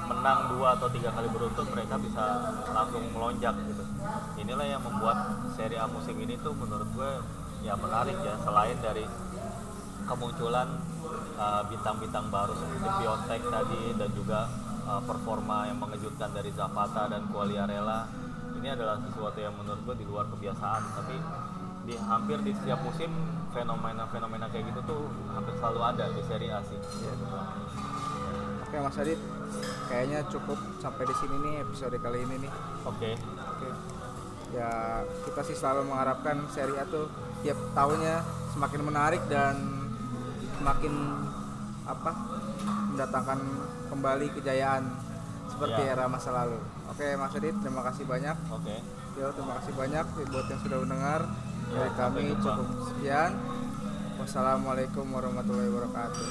menang dua atau tiga kali beruntun mereka bisa langsung melonjak gitu. Inilah yang membuat seri A musim ini tuh menurut gue ya menarik ya. Selain dari kemunculan uh, bintang-bintang baru seperti Piontek tadi dan juga uh, performa yang mengejutkan dari Zapata dan Quagliarella ini adalah sesuatu yang menurut gue di luar kebiasaan tapi di hampir di setiap musim fenomena-fenomena kayak gitu tuh hampir selalu ada di seri A sih Oke Mas Adit, kayaknya cukup sampai di sini nih episode kali ini nih. oke Oke. Ya kita sih selalu mengharapkan seri A tuh tiap tahunnya semakin menarik dan semakin apa mendatangkan kembali kejayaan seperti Ya. era masa lalu. Oke Mas Adit, terima kasih banyak. oke Yo, terima kasih banyak buat yang sudah mendengar. Ya, Dari kami cukup sekian. Wassalamualaikum warahmatullahi wabarakatuh.